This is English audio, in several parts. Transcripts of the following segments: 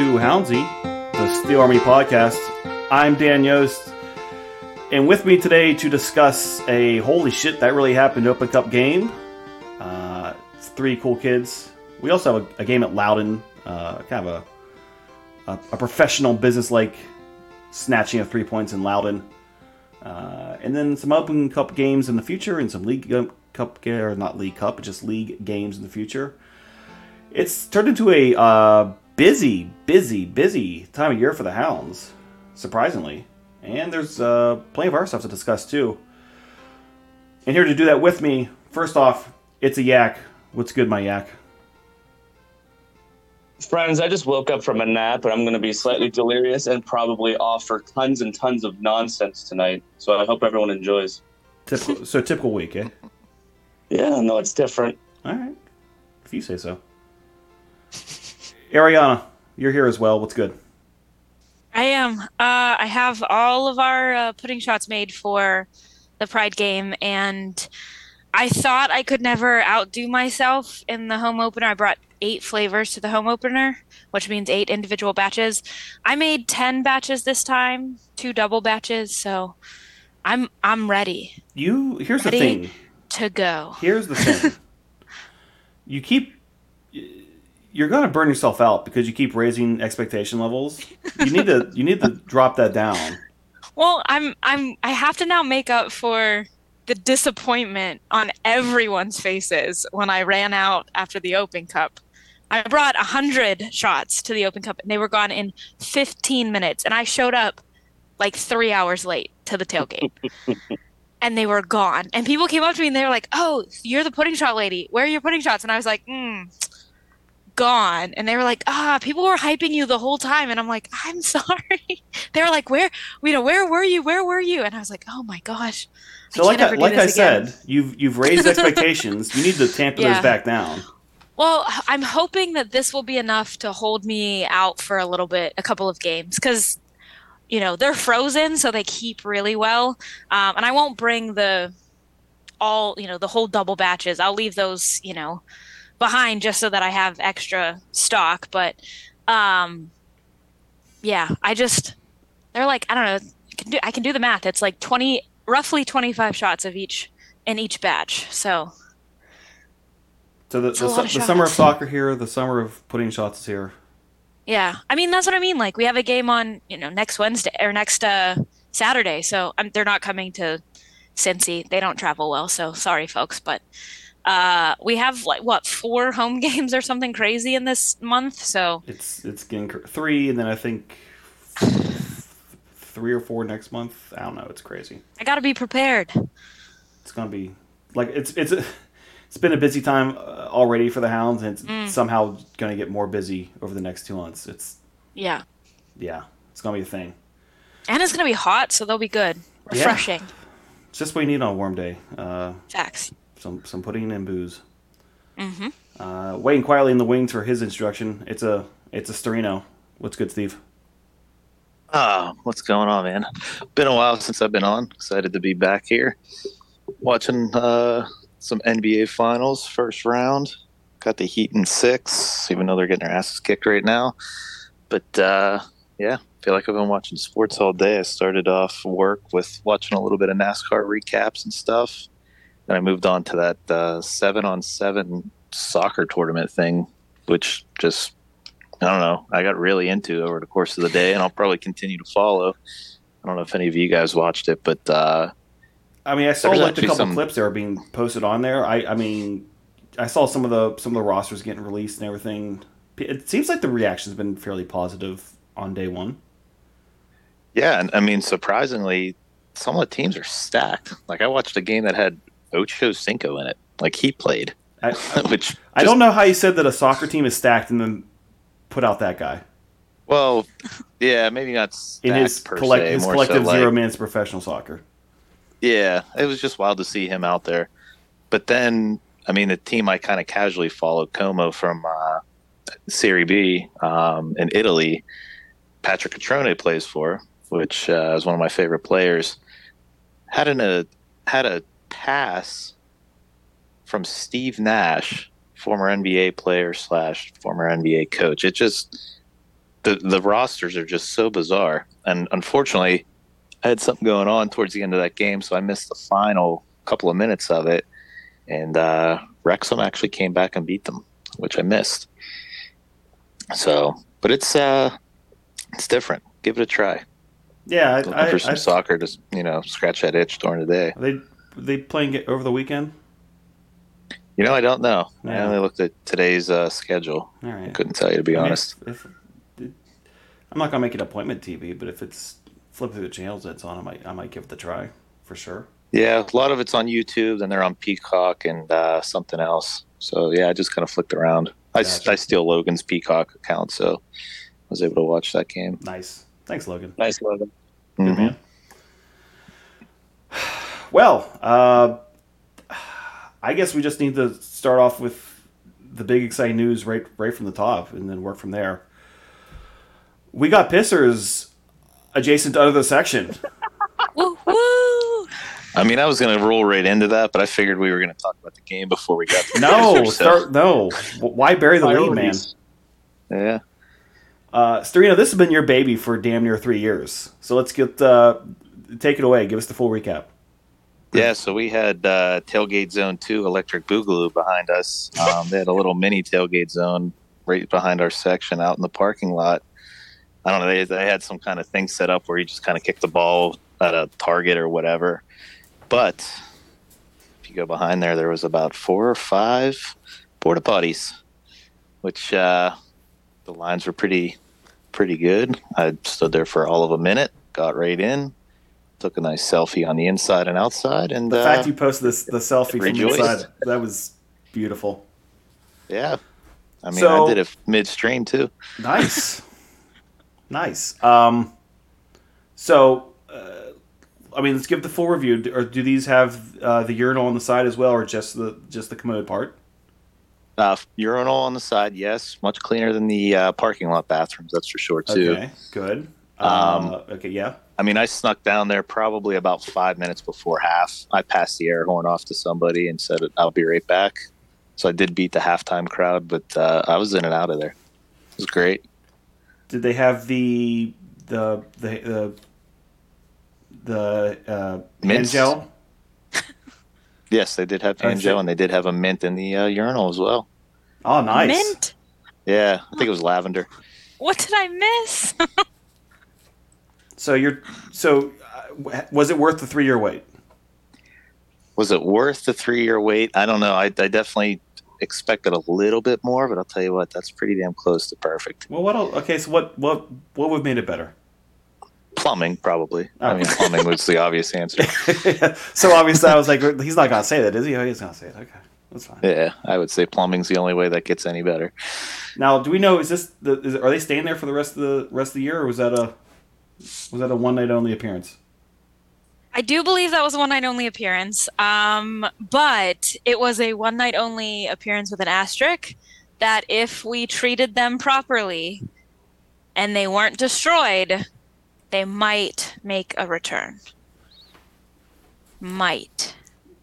To Houndsy, the Steel Army podcast. I'm Dan Yost, and with me today to discuss a holy shit that really happened Open Cup game. Uh, three cool kids. We also have a, a game at Loudoun, uh, kind of a, a, a professional business like snatching of three points in Loudoun. Uh, and then some Open Cup games in the future and some League Cup, or not League Cup, just League games in the future. It's turned into a uh, busy, busy, busy time of year for the Hounds, surprisingly. And there's uh, plenty of our stuff to discuss too. And here to do that with me, first off, it's a yak. What's good, my yak? Friends, I just woke up from a nap and I'm going to be slightly delirious and probably offer tons and tons of nonsense tonight. So I hope everyone enjoys. Typical, so typical week, eh? Yeah, no, it's different. All right, if you say so. Arianna, you're here as well. What's good? I am. Uh, I have all of our uh, pudding shots made for the Pride game, and I thought I could never outdo myself in the home opener. I brought eight flavors to the home opener, which means eight individual batches. I made ten batches this time, two double batches, so I'm I'm ready. You here's ready the thing. To go. Here's the thing. you keep you're going to burn yourself out because you keep raising expectation levels. You need to you need to drop that down. Well, I'm I'm I have to now make up for the disappointment on everyone's faces when I ran out after the Open Cup. I brought 100 shots to the Open Cup and they were gone in 15 minutes and I showed up like 3 hours late to the tailgate. and they were gone. And people came up to me and they were like, "Oh, you're the pudding shot lady. Where are your pudding shots?" And I was like, "Hmm, gone. And they were like ah people were hyping you the whole time. And i'm like i'm sorry. They were like where you know where were you? Where were you? And i was like oh my gosh. So like I, like I said you've you've raised expectations. You need to tamper yeah. those back down. Well i'm hoping that this will be enough to hold me out for a little bit a couple of games because you know they're frozen so they keep really well. Um, and i won't bring the all you know the whole double batches. I'll leave those you know behind just so that I have extra stock. But um, yeah, I just they're like I don't know. I can do I can do the math. It's like twenty, roughly twenty five shots of each in each batch. So. So the, the, the summer of soccer here, the summer of putting shots is here. Yeah, I mean that's what I mean. Like we have a game on you know next Wednesday or next uh, Saturday, so um, they're not coming to Cincy. They don't travel well, so sorry, folks. But uh, we have like what four home games or something crazy in this month. So it's it's getting three, and then I think three or four next month. I don't know. It's crazy. I got to be prepared. It's gonna be like it's it's it's been a busy time uh, already for the Hounds, and it's mm. somehow gonna get more busy over the next two months. It's yeah, yeah. It's gonna be a thing. And it's gonna be hot, so they'll be good, refreshing. Yeah. It's just what you need on a warm day. Uh, Facts some some pudding and booze. Mm-hmm. Uh, waiting quietly in the wings for his instruction. It's a it's a Storino. What's good, Steve? Ah, what's going on, man? Been a while since I've been on. Excited to be back here, watching uh, some NBA Finals first round. Got the Heat in six, even though they're getting their asses kicked right now. But uh, yeah, feel like I've been watching sports all day. I started off work with watching a little bit of NASCAR recaps and stuff. Then I moved on to that uh, seven on seven soccer tournament thing, which just I don't know. I got really into over the course of the day, and I'll probably continue to follow. I don't know if any of you guys watched it, but uh, I mean, I saw like a couple some... clips that are being posted on there. I, I mean, I saw some of the some of the rosters getting released and everything. It seems like the reaction's been fairly positive on day one. Yeah, and I mean, surprisingly, some of the teams are stacked. Like I watched a game that had Ocho Cinco in it. Like he played. I, which just, I don't know how you said that a soccer team is stacked and then put out that guy. Well, yeah, maybe not in his, collect, se, his collective so zero like, minutes professional soccer. Yeah, it was just wild to see him out there. But then, I mean, the team I kind of casually followed, Como from uh, Serie B um, in Italy, Patrick Cutrone plays for, which uh, is one of my favorite players. Had an, a had a pass from Steve Nash, former NBA player slash former NBA coach. It just the the rosters are just so bizarre, and unfortunately, I had something going on towards the end of that game, so I missed the final couple of minutes of it. And uh, Wrexham actually came back and beat them, which I missed. So, but it's uh, it's different. Give it a try. Yeah, I, Looking I, for some I, soccer to you know scratch that itch during the day. they they playing it over the weekend? You know, I don't know. I only looked at today's uh, schedule. All right. Couldn't tell you to be I mean, honest. If, if, I'm not gonna make an appointment TV, but if it's flip through the channels that's on, I might I might give it a try for sure. Yeah, a lot of it's on YouTube, and they're on Peacock and uh, something else. So yeah, I just kind of flicked around. I, s- Gotcha. I steal Logan's Peacock account, so I was able to watch that game. Nice. Thanks, Logan. Nice Logan. Good Mhm. man. Well, uh, I guess we just need to start off with the big exciting news right right from the top, and then work from there. We got pissers adjacent to other section. Woo woo! I mean, I was going to roll right into that, but I figured we were going to talk about the game before we got. To No, Pacers, so- start no. Why bury the lead, man? Yeah. Uh, Storino, this has been your baby for damn near three years. So let's get uh, take it away. Give us the full recap. Yeah, so we had uh, tailgate zone two, electric boogaloo behind us. Um, they had a little mini tailgate zone right behind our section out in the parking lot. I don't know. They, they had some kind of thing set up where you just kind of kick the ball at a target or whatever. But if you go behind there, there was about four or five porta potties, which uh, the lines were pretty pretty good. I stood there for all of a minute, got right in, took a nice selfie on the inside and outside, and The uh, fact you posted this the selfie from rejoiced. inside that was beautiful. yeah. I mean, So- I did it midstream too. Nice, nice. Um, so, uh, I mean, let's give the full review. Do- Or do these have uh, the urinal on the side as well, or just the just the commode part? Uh, urinal on the side, yes, much cleaner than the uh, parking lot bathrooms. That's for sure too. Okay, good. Um, uh, okay, yeah. I mean, I snuck down there probably about five minutes before half. I passed the air horn off to somebody and said, "I'll be right back." So I did beat the halftime crowd, but uh, I was in and out of there. It was great. Did they have the the the the the uh, hand gel? Yes, they did have hand shit. gel, and they did have a mint in the uh, urinal as well. Oh, nice. Mint? Yeah, I think it was lavender. What did I miss? So you're so uh, was it worth the three year wait? Was it worth the three year wait? I don't know. I, I definitely expected a little bit more, but I'll tell you what, that's pretty damn close to perfect. Well, what? Okay, so what? What? What would have made it better? Plumbing, probably. I Oh. mean, plumbing was the obvious answer. so obviously, I was like, he's not gonna say that, is he? Oh, he's gonna say it. Okay, that's fine. Yeah, I would say plumbing's the only way that gets any better. Now, do we know? Is this the? Is, are they staying there for the rest of the rest of the year, or was that a was that a one night only appearance? I do believe that was a one night only appearance. Um, but it was a one night only appearance with an asterisk that if we treated them properly and they weren't destroyed, they might make a return. Might.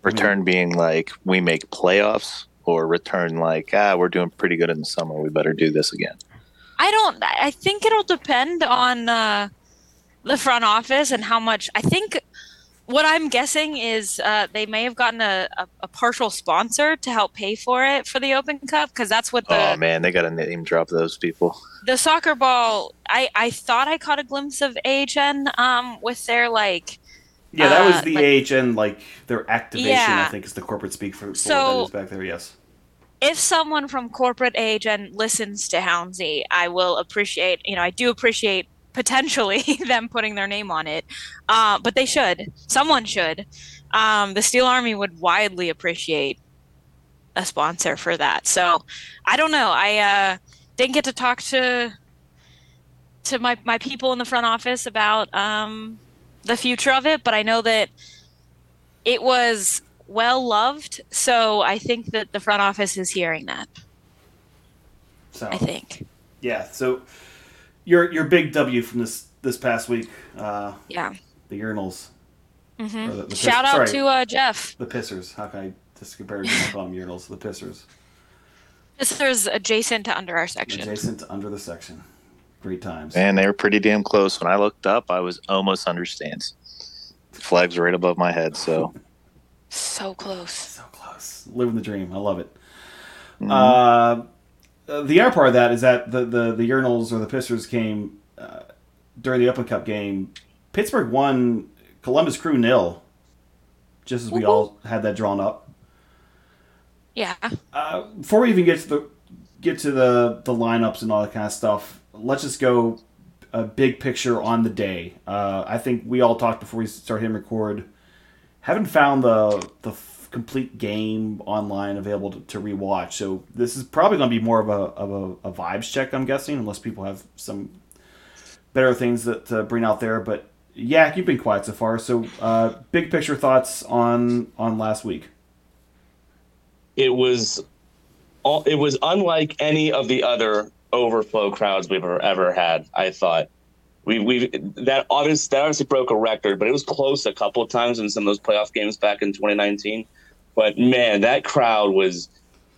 Return being like we make playoffs, or return like ah we're doing pretty good in the summer. We better do this again. I don't. I I think it'll depend on uh, the front office and how much. I think what I'm guessing is uh, they may have gotten a, a, a partial sponsor to help pay for it for the Open Cup because that's what the oh man, they got to name drop those people. the soccer ball. I I thought I caught a glimpse of AHN um, with their like. Yeah, that was Uh, the like- AHN like their activation. Yeah. I think is the corporate speak for, for So- what that is back there. Yes. if someone from corporate AHN listens to Houndsy, I will appreciate, you know, I do appreciate potentially them putting their name on it. Uh, but they should. Someone should. Um, the Steel Army would widely appreciate a sponsor for that. So I don't know. I uh, didn't get to talk to to my, my people in the front office about um, the future of it, but I know that it was well loved. So I think that the front office is hearing that. So I think. yeah, so your your big W from this this past week, uh, Yeah. the urinals, hmm Or the- the piss- Shout out sorry. to uh, Jeff. the pissers. How can I just compare it to call them urinals? The pissers This is adjacent to under our section. adjacent to under the section. Great times. And they were pretty damn close. When I looked up, I was almost under stands. The flag's right above my head, so So close. So close. Living the dream. I love it. mhm. Uh, uh, the other part of that is that the the, the urinals or the pissers came uh, during the Open Cup game. Pittsburgh won, Columbus Crew nil. Just as we all had that drawn up. Yeah. Uh, before we even get to the get to the the lineups and all that kind of stuff, let's just go a big picture on the day. Uh, I think we all talked before we started hitting record. Haven't found the the complete game online available to, to rewatch, so this is probably going to be more of a of a, a vibes check. I'm guessing, unless people have some better things that to bring out there. But yeah, you've been quiet so far. So uh, big picture thoughts on on last week. It was, all, it was unlike any of the other overflow crowds we've ever, ever had. I thought we we that obviously that obviously broke a record, but it was close a couple of times in some of those playoff games back in 2019. But man, that crowd was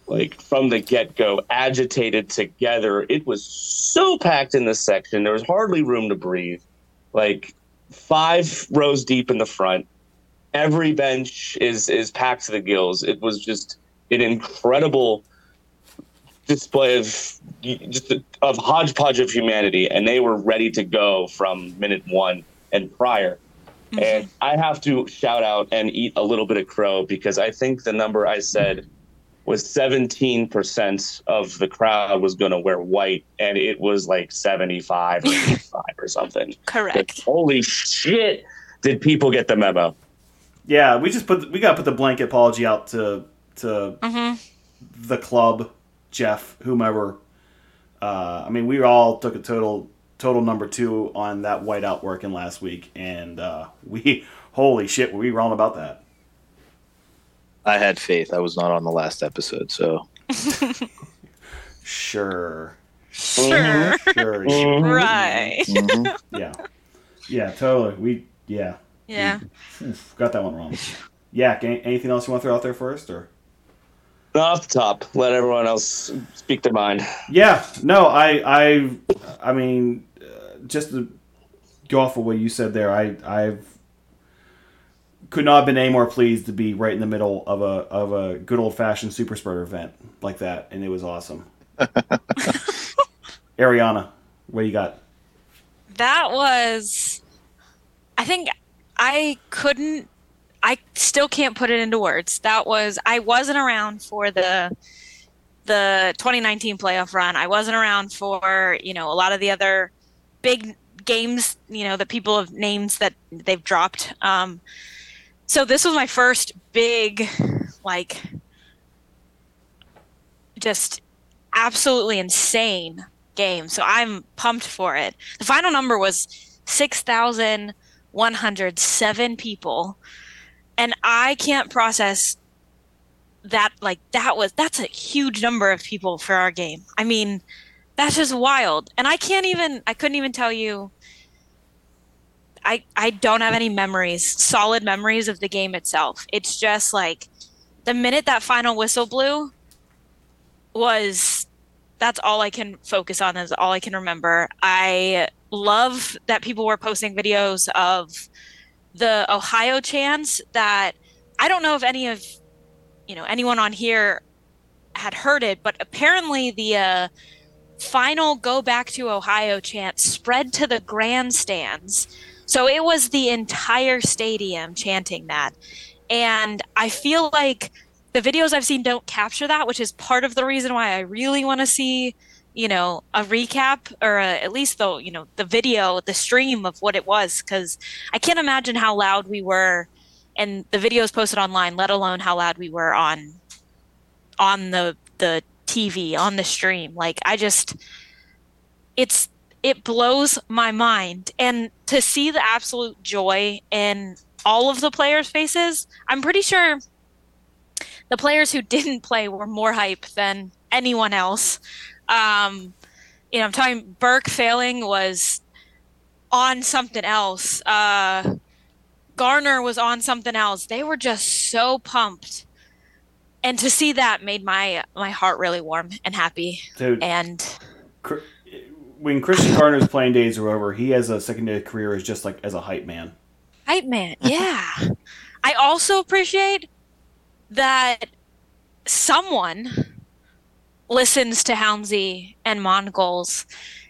like from the get go agitated together. It was so packed in this section. There was hardly room to breathe. Like five rows deep in the front. Every bench is is packed to the gills. It was just an incredible display of just of hodgepodge of humanity, and they were ready to go from minute one and prior. And I have to shout out and eat a little bit of crow because I think the number I said was 17% of the crowd was going to wear white, and it was like 75 or 85 or something. Correct. Like, holy shit! Did people get the memo? Yeah, we just put we got to put the blanket apology out to to hmm the club, Jeff, whomever. Uh, I mean, we all took a total total number two on that whiteout working last week, and uh, we holy shit, were we wrong about that? I had faith. I was not on the last episode, so Sure, Sure. sure, Right. mhm. yeah, yeah, totally. We yeah, Yeah. Oof, got that one wrong. Yeah, anything else you want to throw out there first, or? Off the top, let everyone else speak their mind. Yeah, no, I, I, I mean, just to go off of what you said there, I, I've could not have been any more pleased to be right in the middle of a of a good old fashioned super spreader event like that, and it was awesome. Arianna, what you got? That was, I think I couldn't, I still can't put it into words. That was, I wasn't around for the, the 2019 playoff run. I wasn't around for, you know, a lot of the other big games, you know, that people have names that they've dropped. Um, so this was my first big, like, just absolutely insane game. So I'm pumped for it. The final number was 6,107 people. And I can't process that like that was that's a huge number of people for our game. I mean, that's just wild. And I can't even I couldn't even tell you I I don't have any memories, solid memories of the game itself. It's just like the minute that final whistle blew was that's all I can focus on is all I can remember. I love that people were posting videos of the Ohio chants that I don't know if any of you know anyone on here had heard it, but apparently the uh, final "Go Back to Ohio" chant spread to the grandstands, so it was the entire stadium chanting that, and I feel like the videos I've seen don't capture that, which is part of the reason why I really want to see, you know, a recap or a, at least the, you know, the video, the stream of what it was, because I can't imagine how loud we were, and the videos posted online, let alone how loud we were on, on the the TV on the stream. Like I just, it's it blows my mind, and to see the absolute joy in all of the players' faces, I'm pretty sure the players who didn't play were more hype than anyone else. Um, you know, I'm talking Burke failing was on something else. Uh, Garner was on something else. They were just so pumped, and to see that made my my heart really warm and happy. Dude, And cr- when Christian Gardner's playing days are over, he has a secondary career as just like as a hype man. Hype man, yeah. I also appreciate that someone listens to Houndsy and Mongols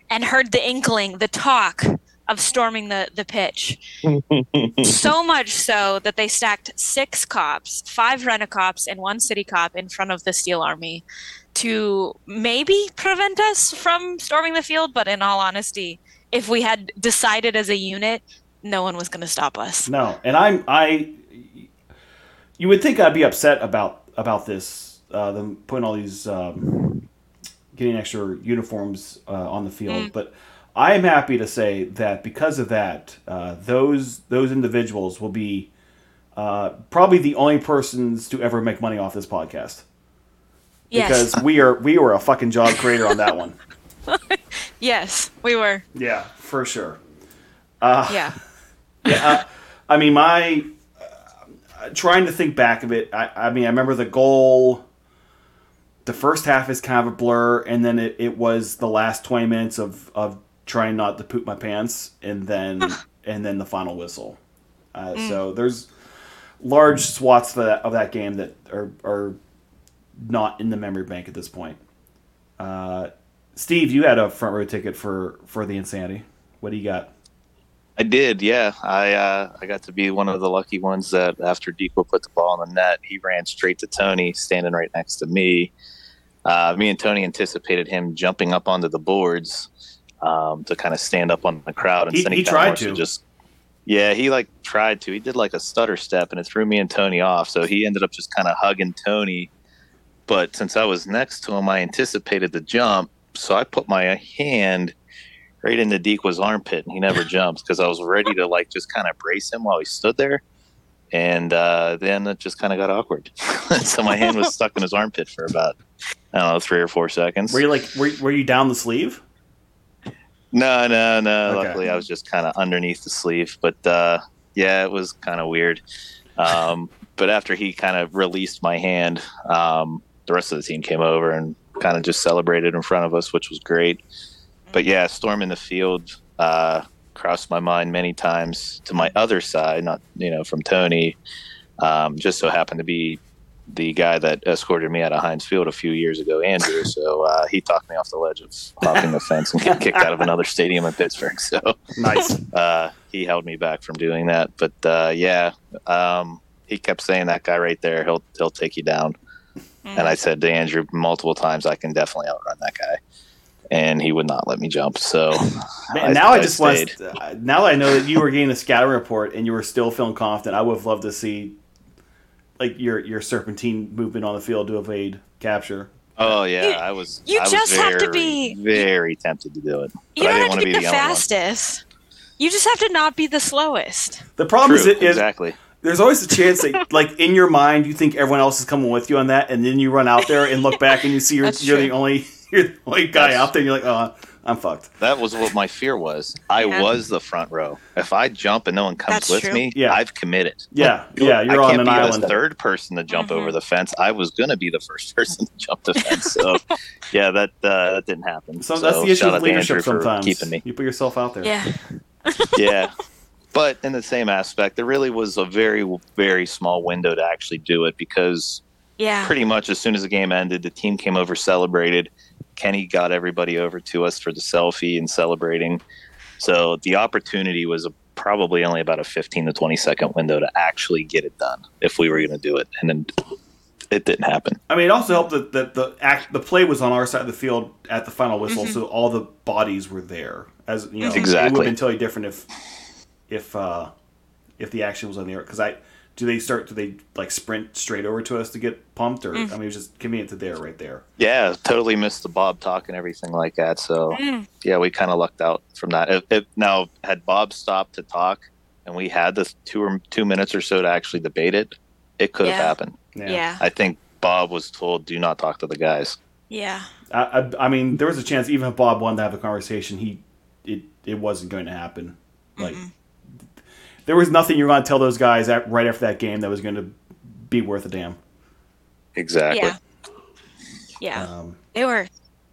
and heard the inkling, the talk of storming the, the pitch. so much so that they stacked six cops, five rent a cops, and one city cop in front of the Steel Army to maybe prevent us from storming the field. But in all honesty, if we had decided as a unit, no one was going to stop us. No, and I'm I. You would think I'd be upset about about this, uh, them putting all these um, getting extra uniforms uh, on the field, but I am happy to say that because of that, uh, those those individuals will be uh, probably the only persons to ever make money off this podcast Yes. because we are we were a fucking job creator on that one. yes, we were. Yeah, for sure. Uh, Yeah. yeah, uh, I mean, my uh, trying to think back of it. I, I mean, I remember the goal. The first half is kind of a blur, and then it, it was the last twenty minutes of, of trying not to poop my pants, and then and then the final whistle. Uh, So there's large swaths of that, of that game that are are not in the memory bank at this point. Uh, Steve, you had a front row ticket for for the insanity. What do you got? I did, yeah. I uh, I got to be one of the lucky ones that after Deco put the ball in the net, he ran straight to Tony, standing right next to me. Uh, me and Tony anticipated him jumping up onto the boards um, to kind of stand up on the crowd, and He- Cindy he tried to. just. Yeah, he like tried to. He did like a stutter step, and it threw me and Tony off. So he ended up just kind of hugging Tony. But since I was next to him, I anticipated the jump, so I put my hand right into Dequa's armpit, and he never jumps because I was ready to like just kind of brace him while he stood there. And uh, then it just kind of got awkward. so my hand was stuck in his armpit for about I don't know three or four seconds. Were you like were, were you down the sleeve? No, no, no. Okay. Luckily, I was just kind of underneath the sleeve. But uh, yeah, it was kind of weird. Um, but after he kind of released my hand, um, the rest of the team came over and kind of just celebrated in front of us, which was great. But yeah, storm in the field uh, crossed my mind many times to my other side, not you know from Tony. Um, just so happened to be the guy that escorted me out of Heinz Field a few years ago, Andrew. So uh, he talked me off the ledge of hopping the fence and getting kicked out of another stadium in Pittsburgh. So Nice. uh, he held me back from doing that. But uh, yeah, um, he kept saying that guy right there, he'll he'll take you down. And I said to Andrew multiple times, I can definitely outrun that guy. And he would not let me jump. So Man, now I, just stayed. want. Uh, now that I know that you were getting a scatter report and you were still feeling confident, I would have loved to see like your your serpentine movement on the field to evade capture. Oh yeah, You- I was. you I was just have to be- very tempted to do it. You don't have want to to be be the the only one. fastest. You just have to not be the slowest. The problem True, is, is exactly. there's always a chance that like in your mind you think everyone else is coming with you on that, and then you run out there and look back and you see you're, you're the only you're the only guy That's- out there. and You're like, oh, I'm fucked. That was what my fear was. I Yeah. was the front row. If I jump and no one comes That's with true. me, Yeah. I've committed. Yeah, yeah, you're I on can't an be island. the third person to jump Mhm. over the fence. I was gonna be the first person to jump the fence. So yeah, that uh, that didn't happen. So that's the issue shout with leadership. Andrew for Sometimes keeping me. you put yourself out there. Yeah. yeah. But in the same aspect, there really was a very, very small window to actually do it because Yeah. pretty much as soon as the game ended, the team came over, celebrated. Kenny got everybody over to us for the selfie and celebrating. So the opportunity was a, probably only about a 15 to 20 second window to actually get it done if we were going to do it. And then it didn't happen. I mean, it also helped that, that the act the play was on our side of the field at the final whistle, Mm-hmm. so all the bodies were there. As you know, exactly. it would have been totally different if if uh, if the action was on the air. Because I do they start do they like sprint straight over to us to get pumped, or I mean, it was just convenient to there right there. Yeah, totally missed the Bob talk and everything like that. So Mm. yeah, we kind of lucked out from that. If, if, now, had Bob stopped to talk and we had the two or two minutes or so to actually debate it, it could have happened. Yeah. Yeah. I think Bob was told, "Do not talk to the guys." Yeah. I, I, I mean, there was a chance even if Bob wanted to have a conversation, he it it wasn't going to happen. Like there was nothing you were going to tell those guys at, right after that game that was going to be worth a damn. Exactly. Yeah. Yeah. Um, They were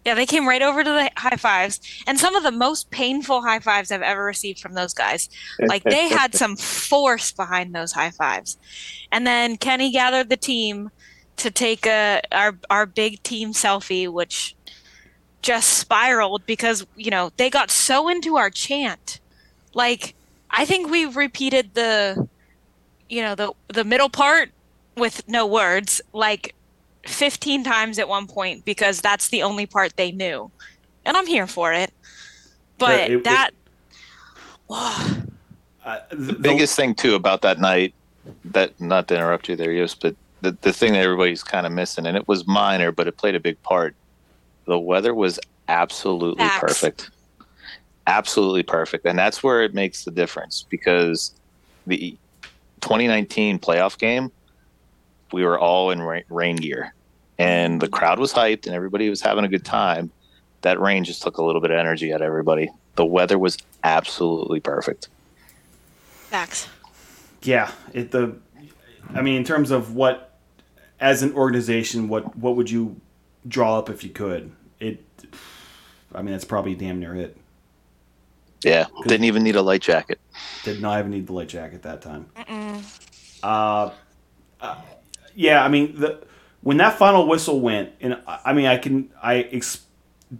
Yeah, they came right over to the high fives, and some of the most painful high fives I've ever received from those guys. Like they had some force behind those high fives. And then Kenny gathered the team to take a our our big team selfie, which just spiraled because you know they got so into our chant. Like I think we repeated the, you know the the middle part with no words like 15 times at one point because that's the only part they knew. And I'm here for it. But it- it- that Uh, the, The biggest thing too about that night, that not to interrupt you there, Yos, but the the thing that everybody's kind of missing, and it was minor, but it played a big part. The weather was absolutely Facts. perfect, absolutely perfect, and that's where it makes the difference because the 2019 playoff game, we were all in ra- rain gear, and the crowd was hyped, and everybody was having a good time. That rain just took a little bit of energy out of everybody. The weather was absolutely perfect. facts. yeah, it the I mean in terms of what as an organization what what would you draw up if you could? It I mean that's probably damn near it. Yeah, didn't even need a light jacket. Did not even need the light jacket that time. Mm-mm. Uh, uh, yeah, I mean the when that final whistle went, and I I mean I can I ex-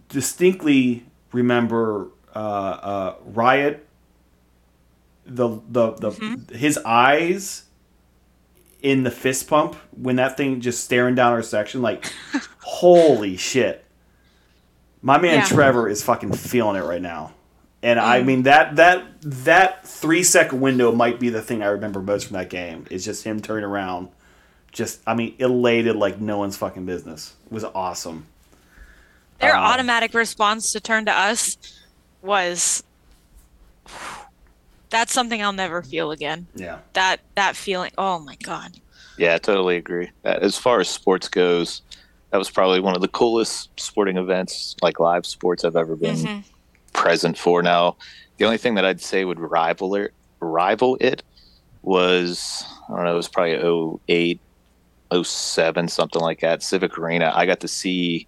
distinctly remember uh, uh, Riot. The the the his eyes in the fist pump when that thing just staring down our section like holy shit my man Yeah. trevor is fucking feeling it right now and i mean that that that three second window might be the thing i remember most from that game is just him turning around just i mean elated like no one's fucking business it was awesome Their Um, automatic response to turn to us was that's something I'll never feel again. yeah That that feeling. Oh my god. Yeah, I totally agree. Uh, As far as sports goes, that was probably one of the coolest sporting events, like live sports, I've ever been Mhm. Present for. Now, the only thing that I'd say would rival it, rival it was I don't know, it was probably 08, 07, something like that. Civic Arena. I got to see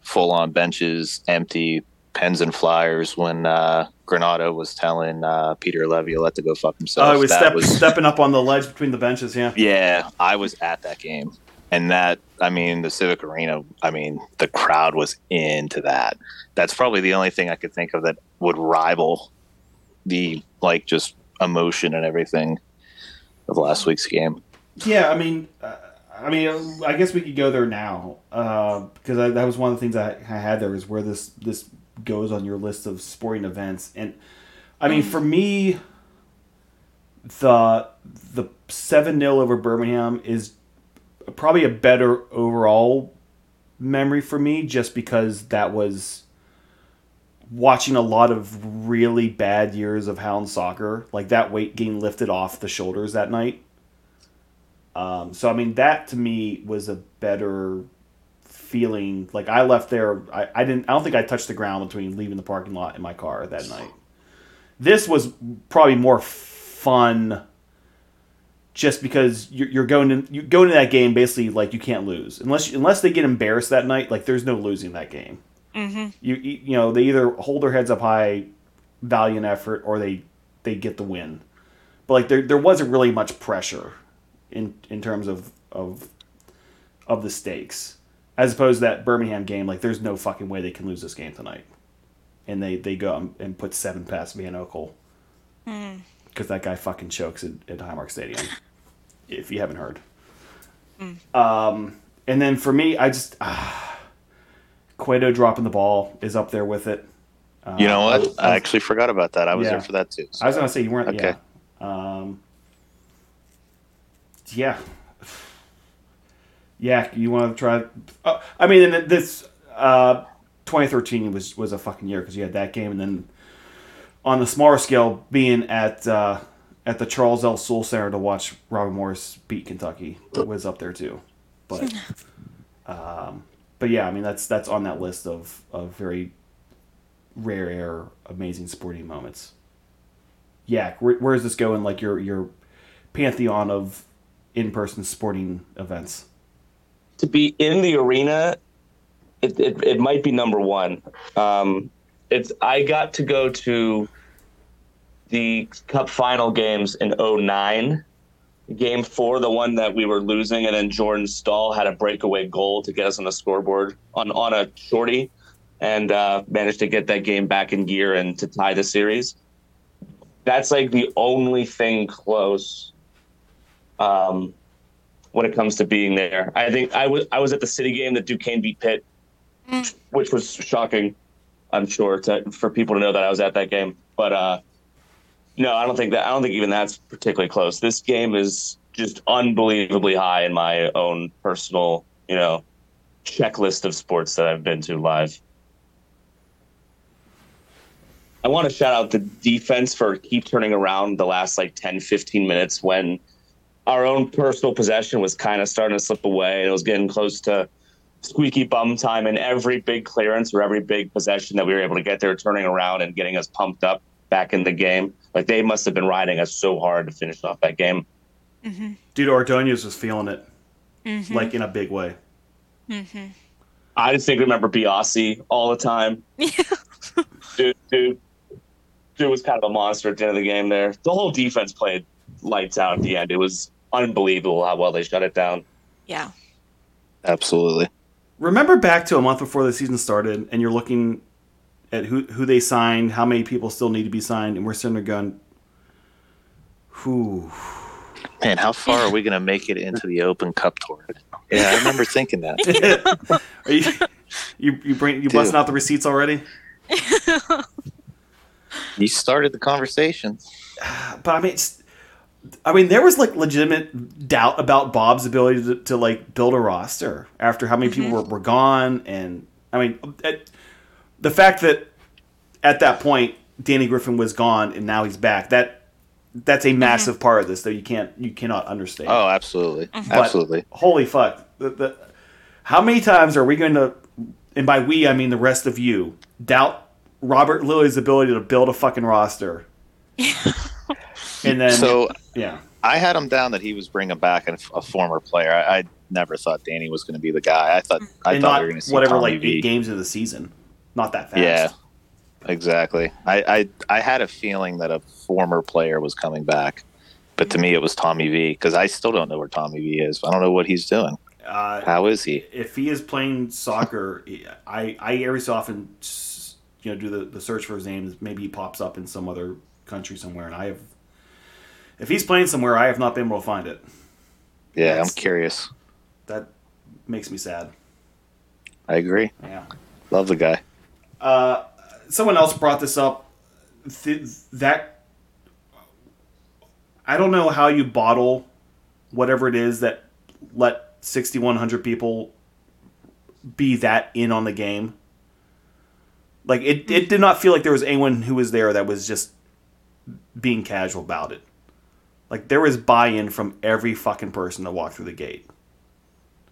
full on benches, empty pens and flyers when uh, Granato was telling uh, Peter Laviolette to go fuck himself. oh he was, step, was- stepping up on the ledge between the benches yeah yeah, I was at that game. And that, I mean, the Civic Arena, I mean, the crowd was into that. That's probably the only thing I could think of that would rival the, like, just emotion and everything of last week's game. Yeah, I mean, uh, I mean, uh, I guess we could go there now uh, because I, that was one of the things I, I had there is where this this goes on your list of sporting events, and I mean, for me, the the seven 0 over Birmingham is probably a better overall memory for me, just because that was watching a lot of really bad years of Hound soccer, like that weight getting lifted off the shoulders that night. Um, so I mean that to me was a better feeling. Like I left there, I, I didn't. I don't think I touched the ground between leaving the parking lot and my car that night. This was probably more fun, just because you're, you're going to you go into that game basically like you can't lose unless unless they get embarrassed that night. Like there's no losing that game. Mm-hmm. You you know they either hold their heads up high, valiant effort, or they they get the win. But like there there wasn't really much pressure in in terms of of of the stakes as opposed to that Birmingham game. Like there's no fucking way they can lose this game tonight, and they they go and- put seven past Van Oekel because that guy fucking chokes at, at Highmark Stadium. if you haven't heard. Um, and then for me, I just ah, Cueto dropping the ball is up there with it. Uh, You know I what? was- I actually forgot about that. I was Yeah. there for that too. I was gonna say you weren't. Okay. Yeah. Um, yeah. Yeah. You want to try? Uh, I mean, and this uh, 2013 was was a fucking year because you had that game, and then on the smaller scale, being at uh, at the Charles L. Sewall Center to watch Robert Morris beat Kentucky was up there too. But um, but yeah, I mean that's that's on that list of of very rare, air, amazing sporting moments. Yeah, where, where is this going? Like your your pantheon of in person sporting events. to be in the arena it, it, it might be number one. Um, it's I got to go to the Cup final games in 09. Game four, the one that we were losing, and then Jordan Staal had a breakaway goal to get us on the scoreboard on, on a shorty and uh, managed to get that game back in gear and to tie the series. That's like the only thing close um, when it comes to being there. I think I was I was at the City game that Duquesne beat Pitt, Mm. which was shocking. I'm sure to, for people to know that I was at that game, but uh, no, I don't think that. I don't think even that's particularly close. This game is just unbelievably high in my own personal, you know, checklist of sports that I've been to live. I want to shout out the defense for keep turning around the last like 10, 15 minutes when our own personal possession was kind of starting to slip away and it was getting close to squeaky bum time and every big clearance or every big possession that we were able to get there turning around and getting us pumped up back in the game. Like they must have been riding us so hard to finish off that game. Mm-hmm. Dude, Ordonez was feeling it, Mm-hmm. like in a big way. mm-hmm. I just think remember Biasi all the time. dude, dude, dude was kind of a monster at the end of the game there. The whole defense played lights out at the end. It was unbelievable how well they shut it down. Yeah. Absolutely. Remember back to a month before the season started, and you're looking at who who they signed, how many people still need to be signed, and we're sitting there going, "Who? Man, how far are we going to make it into the Open Cup tournament? Yeah, I remember thinking that. Are you you you bring you busting out the receipts already?" You started the conversation. But I mean, it's, I mean, there was like legitimate doubt about Bob's ability to, to like build a roster after how many people mm-hmm. were, were gone, and I mean, it, the fact that at that point Danny Griffin was gone and now he's back that that's a mm-hmm. massive part of this that you can't you cannot understand. Oh, absolutely. Mm-hmm. But Absolutely. holy fuck! The, the, how many times are we going to, and by we I mean the rest of you, doubt Robert Lilley's ability to build a fucking roster? and then So yeah. I had him down that he was bringing back a, a former player. I, I never thought Danny was going to be the guy. I thought I and thought we were going to see whatever Tommy like V. eight games of the season. Not that fast. Yeah, exactly. I, I I had a feeling that a former player was coming back, but to me it was Tommy V because I still don't know where Tommy V is. I don't know what he's doing. Uh, How is he? if he is playing soccer, I I every so often you know do the, the search for his name. Maybe he pops up in some other country somewhere, and I have. If he's playing somewhere, I have not been able to find it. Yeah, I'm curious. That makes me sad. I agree. Yeah. Love the guy. Uh, someone else brought this up. Th- that I don't know how you bottle whatever it is that let 6100 people be that in on the game. Like it, it did not feel like there was anyone who was there that was just being casual about it. Like there was buy-in from every fucking person that walked through the gate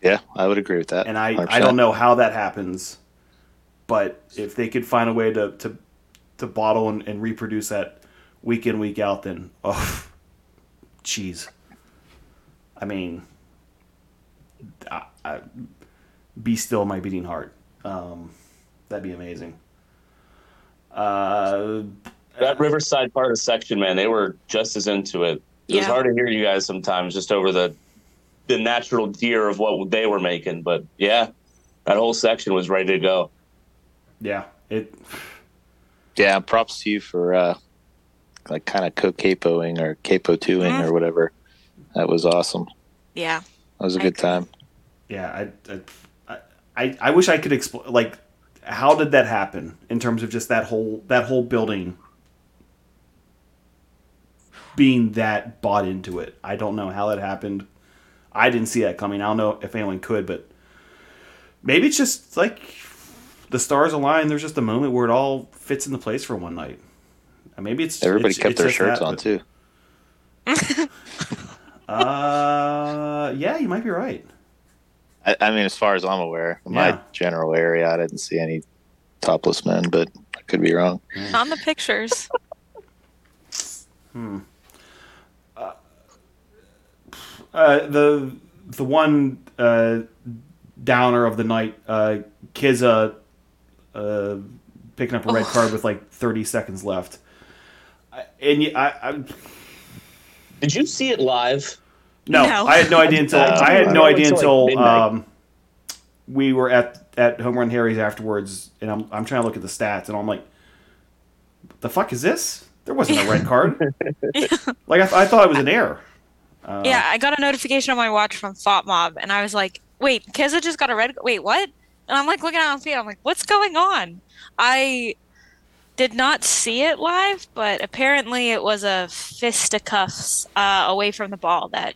Yeah, I would agree with that. and I, 100%. I don't know how that happens, but if they could find a way to to, to bottle and, and reproduce that week in week out, then oh, jeez. I mean, I, I, be still my beating heart. Um, that'd be amazing. Uh, That Riverside part of the section, man, they were just as into it. It was hard to hear you guys sometimes just over the the natural gear of what they were making. But yeah, that whole section was ready to go. yeah, it. Yeah, props to you for uh, like kind of co-capoing or capo-2ing Mhm. or whatever. That was awesome. Yeah. That was a I good agree. time. Yeah, I, I, I, I wish I could explain. Like, how did that happen in terms of just that whole that whole building being that bought into it? I don't know how that happened. I didn't see that coming. I don't know if anyone could, but maybe it's just like the stars align. There's just a moment where it all fits into place for one night. And maybe it's Everybody it's- kept it's their shirts that, on but- too. Uh, yeah, you might be right. I, I mean, as far as I'm aware, in Yeah. my general area, I didn't see any topless men, but I could be wrong. On the pictures. Uh, the the one uh, downer of the night. Uh, Kizza uh, picking up a red Oh. card with like 30 seconds left. I- And y- I, I Did you see it live? no, No. I had no idea until I had no idea till, like, until um, we were at at Home Run Harry's afterwards, and I'm I'm trying to look at the stats, and I'm like, the fuck is this? There wasn't a red card. like I, th- I thought it was an error. Uh, Yeah, I got a notification on my watch from FotMob, and I was like, "Wait, Kizza just got a red. Wait, what?" And I'm like looking at the feed. I'm like, "What's going on?" I did not see it live, but apparently it was a fisticuffs uh, away from the ball that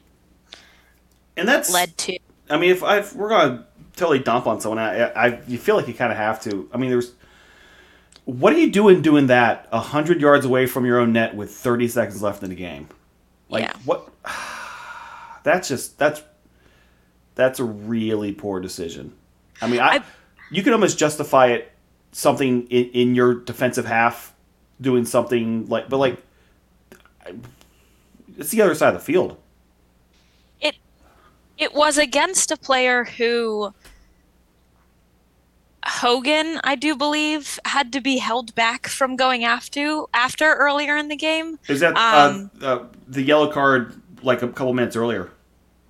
and that's led to. I mean, if, I, if we're gonna totally dump on someone, I, I you feel like you kind of have to. I mean, there's what are you doing doing that hundred yards away from your own net with 30 seconds left in the game? Like Yeah. what? That's just that's that's a really poor decision. I mean, I, I- you could almost justify it something in, in your defensive half doing something like, but like it's the other side of the field. It it was against a player who Hogan, I do believe, had to be held back from going after after earlier in the game. Is that Um, uh, uh, the yellow card like a couple minutes earlier?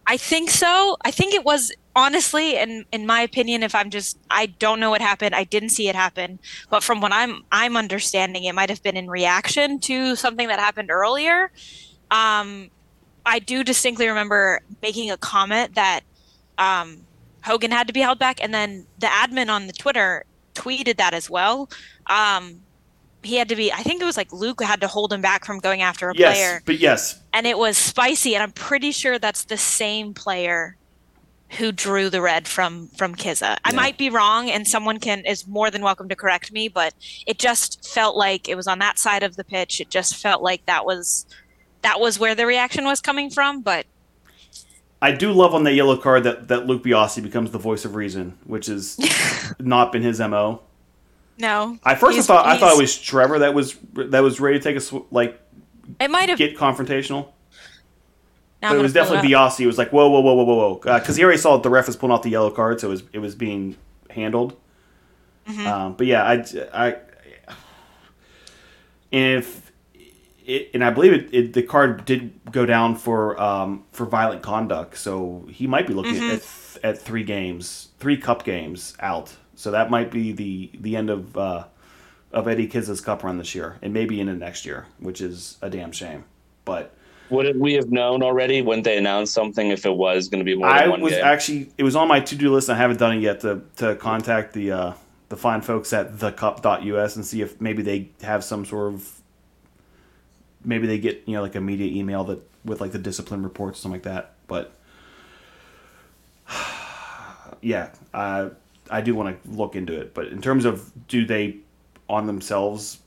I think so. I think it was honestly, in in my opinion, if I'm just I don't know what happened. I didn't see it happen, but from what I'm I'm understanding, it might have been in reaction to something that happened earlier. Um, I do distinctly remember making a comment that um, Hogan had to be held back, and then the admin on the Twitter tweeted that as well. Um, he had to be. I think it was like Luke had to hold him back from going after a Yes, player but yes, and it was spicy and i'm pretty sure that's the same player who drew the red from from kizza i Yeah. might be wrong and someone can is more than welcome to correct me but it just felt like it was on that side of the pitch it just felt like that was that was where the reaction was coming from but I do love on that yellow card that, that Luke Biasi becomes the voice of reason, which has not been his mo. No I first I thought I thought it was Trevor that was that was ready to take a sw- like it might have get confrontational, but it was definitely up. Biasi. It was like whoa whoa whoa whoa whoa whoa because he already saw that the ref was pulling off the yellow card, so it was it was being handled. Mm-hmm. Um, but yeah, I, I if it, and I believe it, it, the card did go down for um, for violent conduct, so he might be looking at at three games, three cup games out. So that might be the the end of uh, of Eddie Kiz's cup run this year, and maybe into next year, which is a damn shame. But Would we have known already when they announced something if it was going to be more than I one was game? actually it was on my to do list. and I haven't done it yet to to contact the uh, the fine folks at thecup.us and see if maybe they have some sort of maybe they get you know like a media email that with like the discipline reports something like that. But yeah, uh, I do want to look into it. But in terms of do they on themselves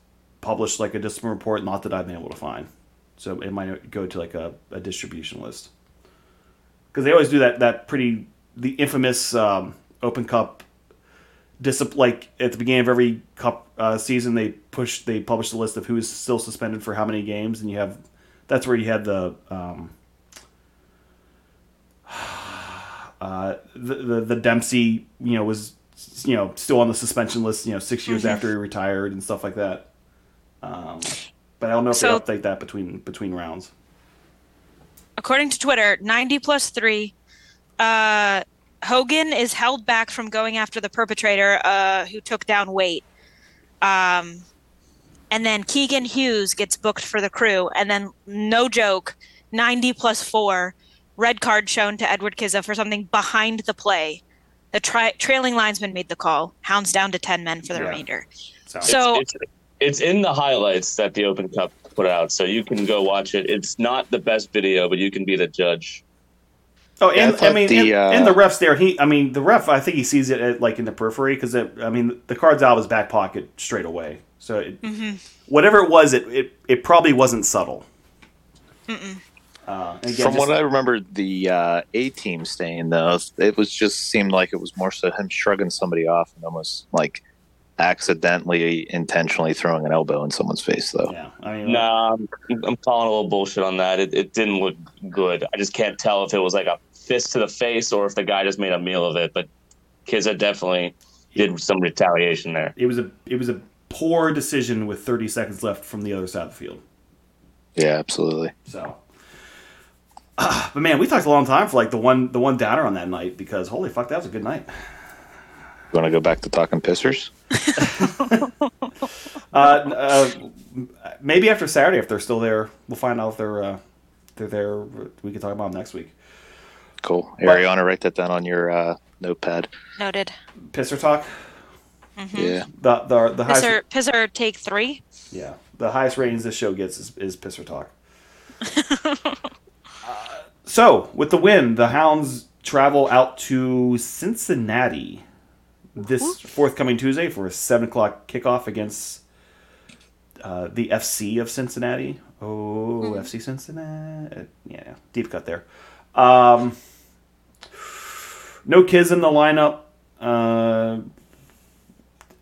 publish like a discipline report? Not that I've been able to find. So it might go to like a, a distribution list because they always do that that pretty the infamous um, Open Cup discipl like at the beginning of every cup uh, season they push they publish the list of who is still suspended for how many games and you have that's where you had the um, uh, the, the the Dempsey you know was you know still on the suspension list you know six years after he retired and stuff like that um, but I don't know if So- they update that between between rounds according to Twitter, 90 plus three. Uh, Hogan is held back from going after the perpetrator uh, who took down Waite. Um, and then Keegan Hughes gets booked for the crew. And then, no joke, 90 plus four, red card shown to Edward Kizza for something behind the play. The tri- trailing linesman made the call. Hounds down to 10 men for the Yeah. remainder. so, So, it's, it's in the highlights that the Open Cup put out, so you can go watch it. It's not the best video, but you can be the judge. Oh, Yeah, I and I, mean, the, and, and uh, the refs there. He, I mean, the ref. I think he sees it at, like in the periphery because I mean, the card's out of his back pocket straight away. So it, whatever it was, it, it it probably wasn't subtle. Uh, again, From just- what I remember, the uh, A team staying though, it was just seemed like it was more so him shrugging somebody off and almost like accidentally, intentionally throwing an elbow in someone's face. Though yeah, I mean, Nah, I'm, I'm calling a little bullshit on that. It, it didn't look good. I just can't tell if it was like a fist to the face or if the guy just made a meal of it. But Kizza definitely did some retaliation there. It was a it was a poor decision with 30 seconds left from the other side of the field. Yeah, absolutely. So, Ah, but man, we talked a long time for like the one the one downer on that night because holy fuck, that was a good night. You want to go back to talking pissers? Uh, uh, maybe after Saturday, if they're still there, we'll find out if they're uh, they're there. We can talk about them next week. Cool. Arianna, write that down on your uh, notepad. Noted. Pisser talk. Yeah. The the the highest Pisser, Pisser take three. yeah the highest ratings this show gets is, is pisser talk. So with the win, the Hounds travel out to Cincinnati this forthcoming Tuesday for a seven o'clock kickoff against uh, the FC of Cincinnati. Oh, FC Cincinnati. Yeah, deep cut there. Um, no kids in the lineup. Uh,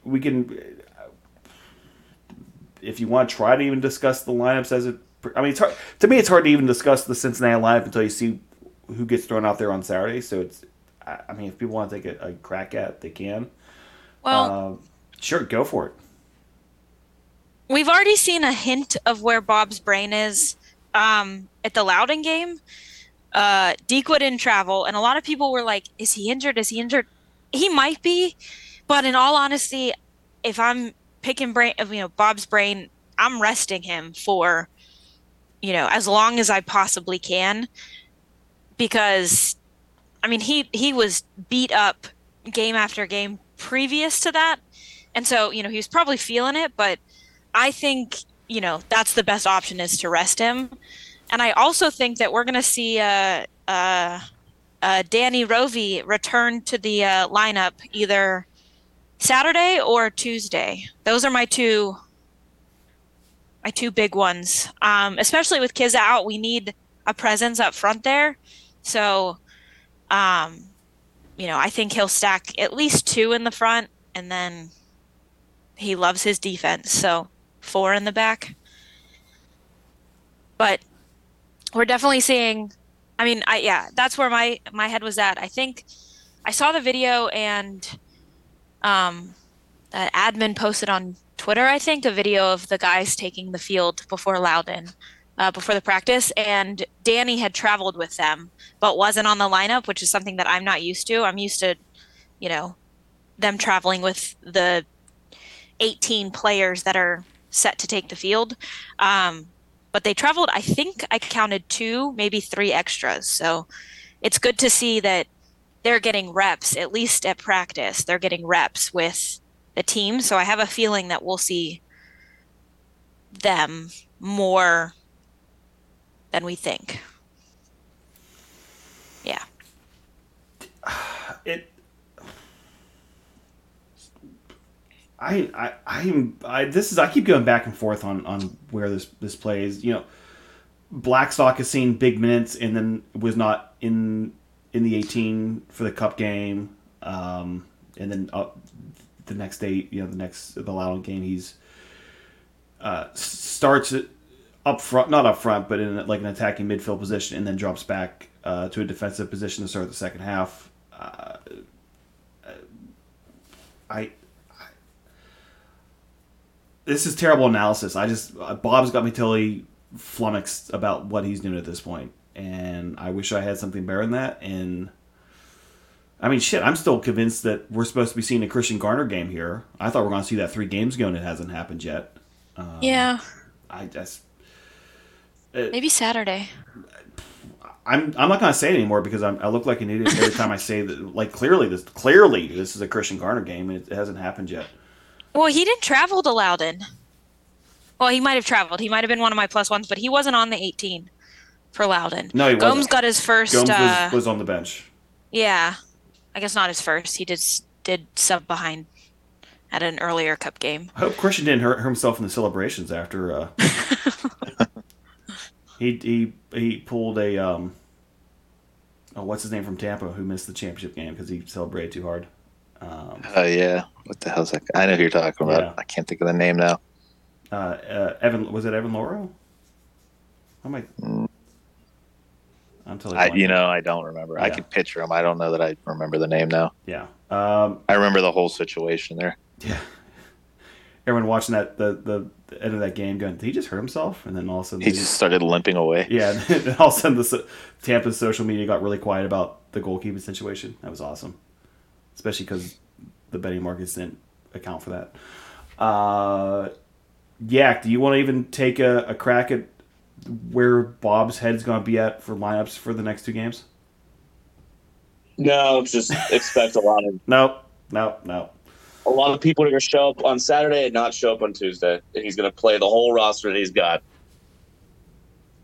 we can, if you want to try to even discuss the lineups as it. I mean, it's hard, to me, it's hard to even discuss the Cincinnati lineup until you see who gets thrown out there on Saturday. So it's, I mean, if people want to take a, a crack at, it, they can. Well, Um, sure, go for it. we've already seen a hint of where Bob's brain is um, at the Loudoun game. Uh, Dikwa didn't travel, and a lot of people were like, "Is he injured? Is he injured?" He might be, but in all honesty, if I'm picking brain, you know, Bob's brain, I'm resting him for, you know, as long as I possibly can, because, I mean, he he was beat up game after game previous to that, and so you know he was probably feeling it, but I think you know that's the best option is to rest him, and I also think that we're going to see uh, uh, uh, Danny Rovey return to the uh, lineup either Saturday or Tuesday. Those are my two my two big ones. Um, especially with kids out, we need a presence up front there. So, um, you know, I think he'll stack at least two in the front, and then he loves his defense. So four in the back. But we're definitely seeing. I mean, I yeah, that's where my my head was at. I think I saw the video and um, an admin posted on Twitter. I think a video of the guys taking the field before Loudoun. Uh, before the practice, and Danny had traveled with them, but wasn't on the lineup, which is something that I'm not used to. I'm used to, you know, them traveling with the 18 players that are set to take the field. Um, but they traveled, I think I counted two, maybe three extras. So it's good to see that they're getting reps, at least at practice. They're getting reps with the team. So I have a feeling that we'll see them more than we think. Yeah. it I, I I'm I this is I keep going back and forth on on where this this plays. You know, Blackstock has seen big minutes and then was not in in the 18 for the cup game. Um, and then up the next day, you know, the next the Loudoun game, he's uh, starts it up front, not up front, but in like an attacking midfield position, and then drops back uh, to a defensive position to start the second half. Uh, I, I, this is terrible analysis. I just uh, Bob's got me totally flummoxed about what he's doing at this point, and I wish I had something better than that. And I mean, shit, I'm still convinced that we're supposed to be seeing a Christian Garner game here. I thought we are going to see that three games ago, and it hasn't happened yet. Um, Yeah. I just Maybe Saturday. I'm I'm not gonna say it anymore because I'm, I look like an idiot every time I say that. Like clearly, this clearly this is a Christian Garner game and it, hasn't happened yet. Well, he didn't travel to Loudoun. Well, he might have traveled. He might have been one of my plus ones, but he wasn't on the 18 for Loudoun. No, he Gomes wasn't. got his first. Gomes uh, was, was on the bench. yeah, I guess not his first. He did did sub behind at an earlier cup game. I hope Christian didn't hurt himself in the celebrations after. Uh, he he he pulled a um. Oh, what's his name from Tampa who missed the championship game because he celebrated too hard. Um, Oh yeah. What the hell's that? I know who you're talking about. Yeah. I can't think of the name now. uh, uh, Evan was it Evan Louro? I might. I'm totally. I, you know, I don't remember. I Yeah. could picture him. I don't know that I remember the name now. Yeah. Um, I remember the whole situation there. yeah. Everyone watching that the, the the end of that game, going, "Did he just hurt himself?" And then all of a sudden, He just started limping away. yeah. And all of a sudden, the Tampa's social media got really quiet about the goalkeeping situation. That was awesome, especially because the betting markets didn't account for that. Uh, Yak, do you want to even take a, a crack at where Bob's head's going to be at for lineups for the next two games? No, just expect a lot of Nope, nope, nope. a lot of people are going to show up on Saturday and not show up on Tuesday. And he's going to play the whole roster that he's got.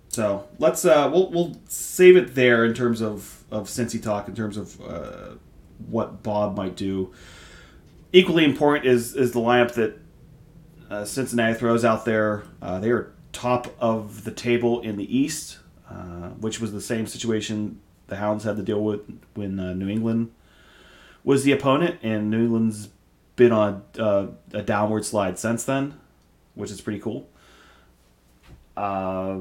So let's uh, we'll we'll save it there in terms of of Cincy talk in terms of uh, what Bob might do. Equally important is is the lineup that uh, Cincinnati throws out there. Uh, they are top of the table in the East, uh, which was the same situation the Hounds had to deal with when uh, New England was the opponent, and New England's been on uh, a downward slide since then, which is pretty cool. Uh,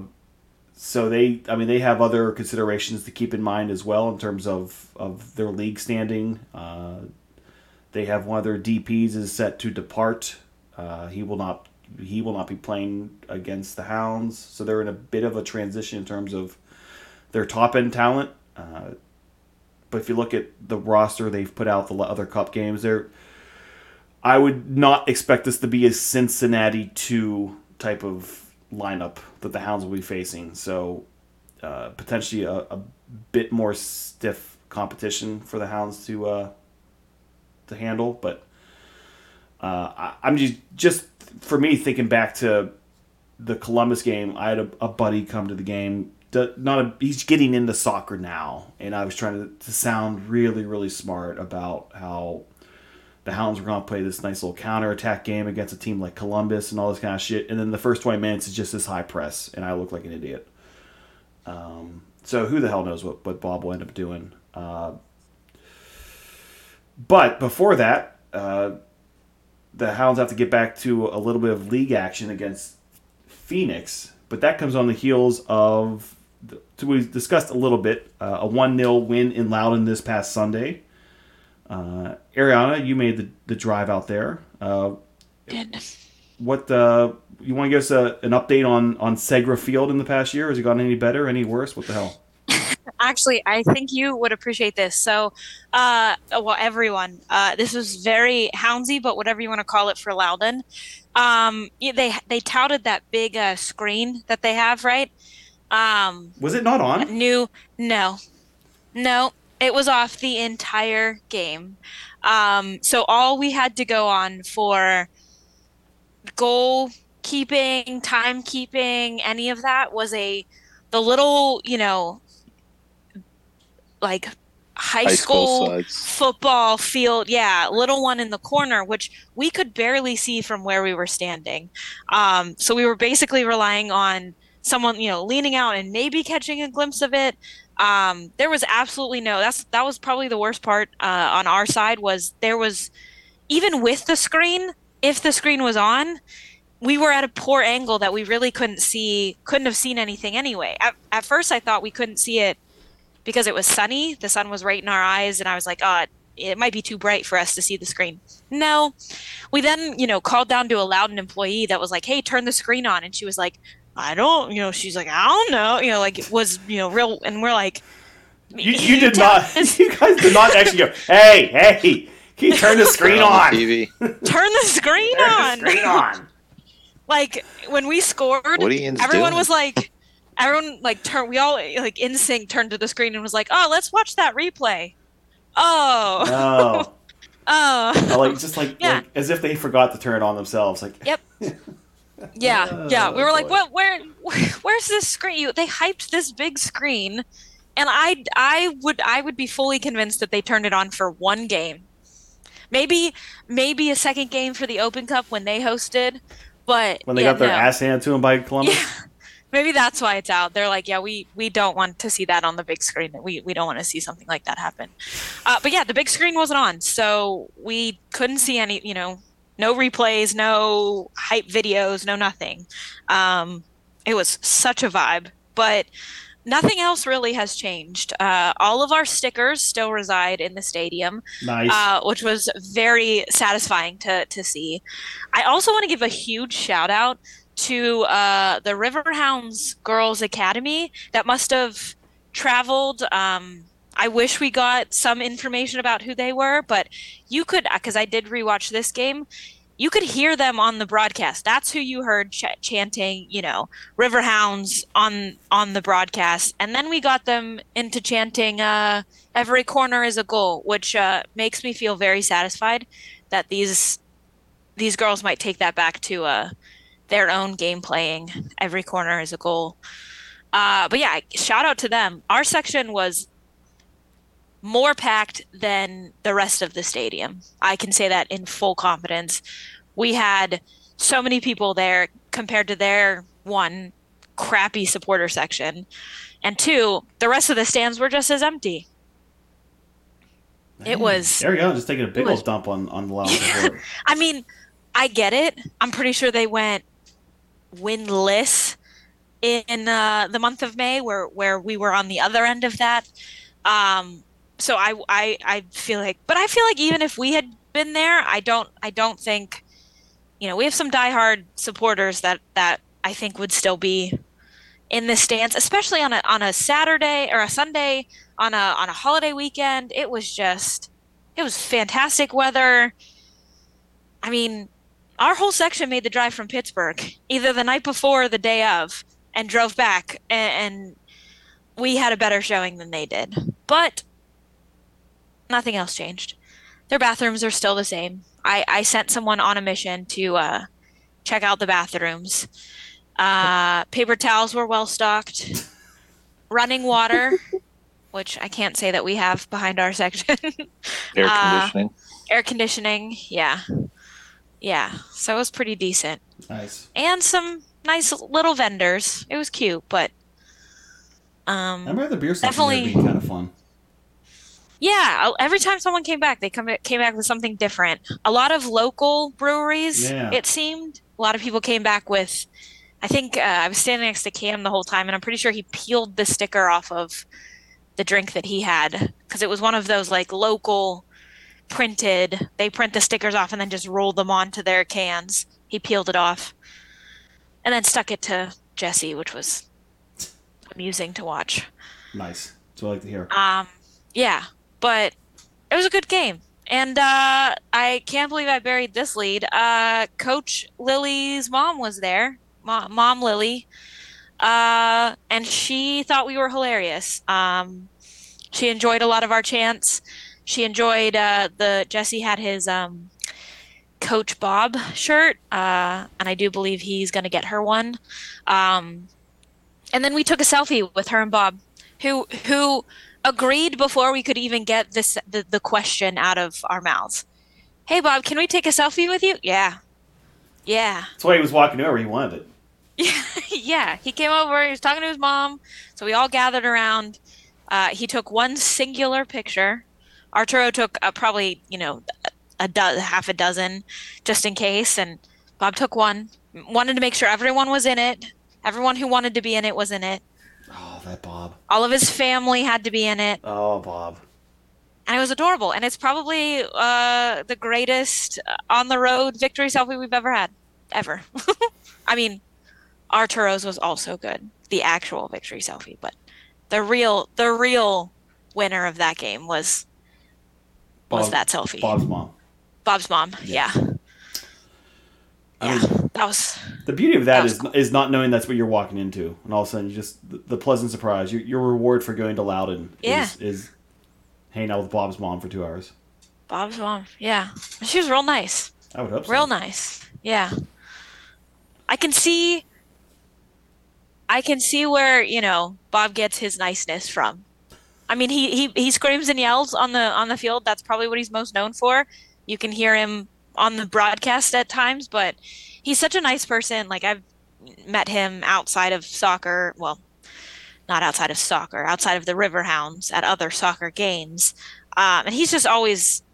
so they i mean they have other considerations to keep in mind as well in terms of of their league standing uh, they have one of their dps is set to depart uh, he will not he will not be playing against the hounds so they're in a bit of a transition in terms of their top end talent uh, but if you look at the roster they've put out the other cup games there i would not expect this to be a cincinnati 2 type of lineup that the Hounds will be facing. So uh, potentially a, a bit more stiff competition for the Hounds to uh, to handle. But uh, I, I'm just just for me thinking back to the Columbus game. I had a, a buddy come to the game. Not a, he's getting into soccer now, and I was trying to, to sound really really smart about how the Hounds were going to play this nice little counter attack game against a team like Columbus and all this kind of shit. And then the first 20 minutes is just this high press, and I look like an idiot. Um, so who the hell knows what, what Bob will end up doing. Uh, but before that, uh, the Hounds have to get back to a little bit of league action against Phoenix. But that comes on the heels of, the, we discussed a little bit, uh, a 1 0 win in Loudoun this past Sunday. Uh, Arianna, you made the, the drive out there. Uh, Did. what uh, you want to give us a, an update on on Segra Field in the past year? Has it gotten any better, any worse? What the hell? Actually, I think you would appreciate this. So, uh, well, everyone, uh, this was very houndsy, but whatever you want to call it for Loudoun. Um, they they touted that big uh, screen that they have, right? Um, Was it not on? new, no, no, it was off the entire game. Um, so all we had to go on for goal keeping, timekeeping, any of that was a the little, you know, like high, High school, school football field. Yeah, little one in the corner, which we could barely see from where we were standing. Um, so we were basically relying on someone, you know, leaning out and maybe catching a glimpse of it. Um, there was absolutely no. That's that was probably the worst part uh, on our side was there was even with the screen. If the screen was on, we were at a poor angle that we really couldn't see couldn't have seen anything anyway at, at first i thought we couldn't see it because it was sunny the sun was right in our eyes and i was like oh it might be too bright for us to see the screen no we then you know called down to a loudoun employee that was like hey turn the screen on and she was like i don't you know she's like i don't know you know like it was you know real and we're like You, you did not. You guys did not actually go. Hey, hey! Can you turn the screen Turn on? the TV. turn the screen Turn on the screen on. like when we scored What are you everyone doing? was like everyone like turn we all like in sync turned to the screen and was like oh let's watch that replay oh No, oh I like just like, Yeah. like as if they forgot to turn it on themselves. Like, Yep. yeah yeah oh, we were like boy. what where where's this screen you, they hyped this big screen and i i would i would be fully convinced that they turned it on for one game maybe maybe a second game for the open cup when they hosted but when they yeah, got their no. ass handed to them by Columbus. Yeah. Maybe that's why it's out. They're like, yeah, we we don't want to see that on the big screen. We we don't want to see something like that happen. Uh, but yeah, the big screen wasn't on, so we couldn't see any. You know, no replays, no hype videos, no nothing. Um, it was such a vibe. But nothing else really has changed. Uh, all of our stickers still reside in the stadium, Nice. uh, which was very satisfying to to see. I also want to give a huge shout out to uh, the Riverhounds Girls Academy that must have traveled. Um, I wish we got some information about who they were, but you could because I did rewatch this game. You could hear them on the broadcast. That's who you heard ch- chanting, you know, Riverhounds on on the broadcast, and then we got them into chanting uh, "Every corner is a goal," which uh, makes me feel very satisfied that these these girls might take that back to uh, their own game playing. Every corner is a goal. Uh, but yeah, shout out to them. Our section was more packed than the rest of the stadium. I can say that in full confidence. We had so many people there compared to their one crappy supporter section. And two, the rest of the stands were just as empty. It was there we go. Just taking a big old dump on on the lounge. I mean, I get it. I'm pretty sure they went winless in uh, the month of May, where where we were on the other end of that. Um, so I, I I feel like, but I feel like even if we had been there, I don't I don't think, you know, we have some diehard supporters that that I think would still be in the stands, especially on a on a Saturday or a Sunday on a on a holiday weekend. It was just, it was fantastic weather. I mean, our whole section made the drive from Pittsburgh either the night before or the day of and drove back, and, we had a better showing than they did. But nothing else changed. Their bathrooms are still the same. I, I sent someone on a mission to uh, check out the bathrooms. Uh, paper towels were well stocked. Running water, which I can't say that we have behind our section. Air Uh, conditioning. Air conditioning, yeah. Yeah, so it was pretty decent. Nice. And some nice little vendors. It was cute, but um, I remember the beer section Definitely- being kind of fun. yeah, every time someone came back, they come came back with something different. A lot of local breweries, Yeah. it seemed. A lot of people came back with I think uh, I was standing next to Cam the whole time and I'm pretty sure he peeled the sticker off of the drink that he had because it was one of those like local printed. They print the stickers off and then just roll them onto their cans. He peeled it off and then stuck it to Jesse, which was amusing to watch. Nice. So I like to hear. Um, yeah, but it was a good game. And uh, I can't believe I buried this lead. Uh, Coach Lilley's mom was there, Mo- Mom Lilley, uh, and she thought we were hilarious. Um, she enjoyed a lot of our chants. She enjoyed uh, the Jesse had his um, Coach Bob shirt, uh, and I do believe he's going to get her one. Um, and then we took a selfie with her and Bob, who who agreed before we could even get this the, the question out of our mouths. Hey Bob, can we take a selfie with you? Yeah. Yeah. That's why he was walking over. He wanted it. Yeah, yeah. He came over. He was talking to his mom. So we all gathered around. Uh, he took one singular picture. Arturo took uh, probably you know a do- half a dozen, just in case. And Bob took one. Wanted to make sure everyone was in it. Everyone who wanted to be in it was in it. Oh, that Bob. All of his family had to be in it. Oh, Bob. and it was adorable. And it's probably uh, the greatest on the road victory selfie we've ever had, ever. I mean, Arturo's was also good, the actual victory selfie, but the real, the real winner of that game was was that selfie. Bob's mom. Bob's mom. Yeah. Yeah, I yeah, mean, that was the beauty of that That is was is not knowing that's what you're walking into, and all of a sudden you just the, the pleasant surprise. Your, your reward for going to Loudoun Yeah. is, is hanging out with Bob's mom for two hours. Bob's mom. Yeah, she was real nice. I would hope so. Real nice. Yeah. I can see I can see where, you know, Bob gets his niceness from. I mean, he, he he screams and yells on the on the field. That's probably what he's most known for. You can hear him on the broadcast at times, but he's such a nice person. Like I've met him outside of soccer, well, not outside of soccer, outside of the Riverhounds at other soccer games. Um, and he's just always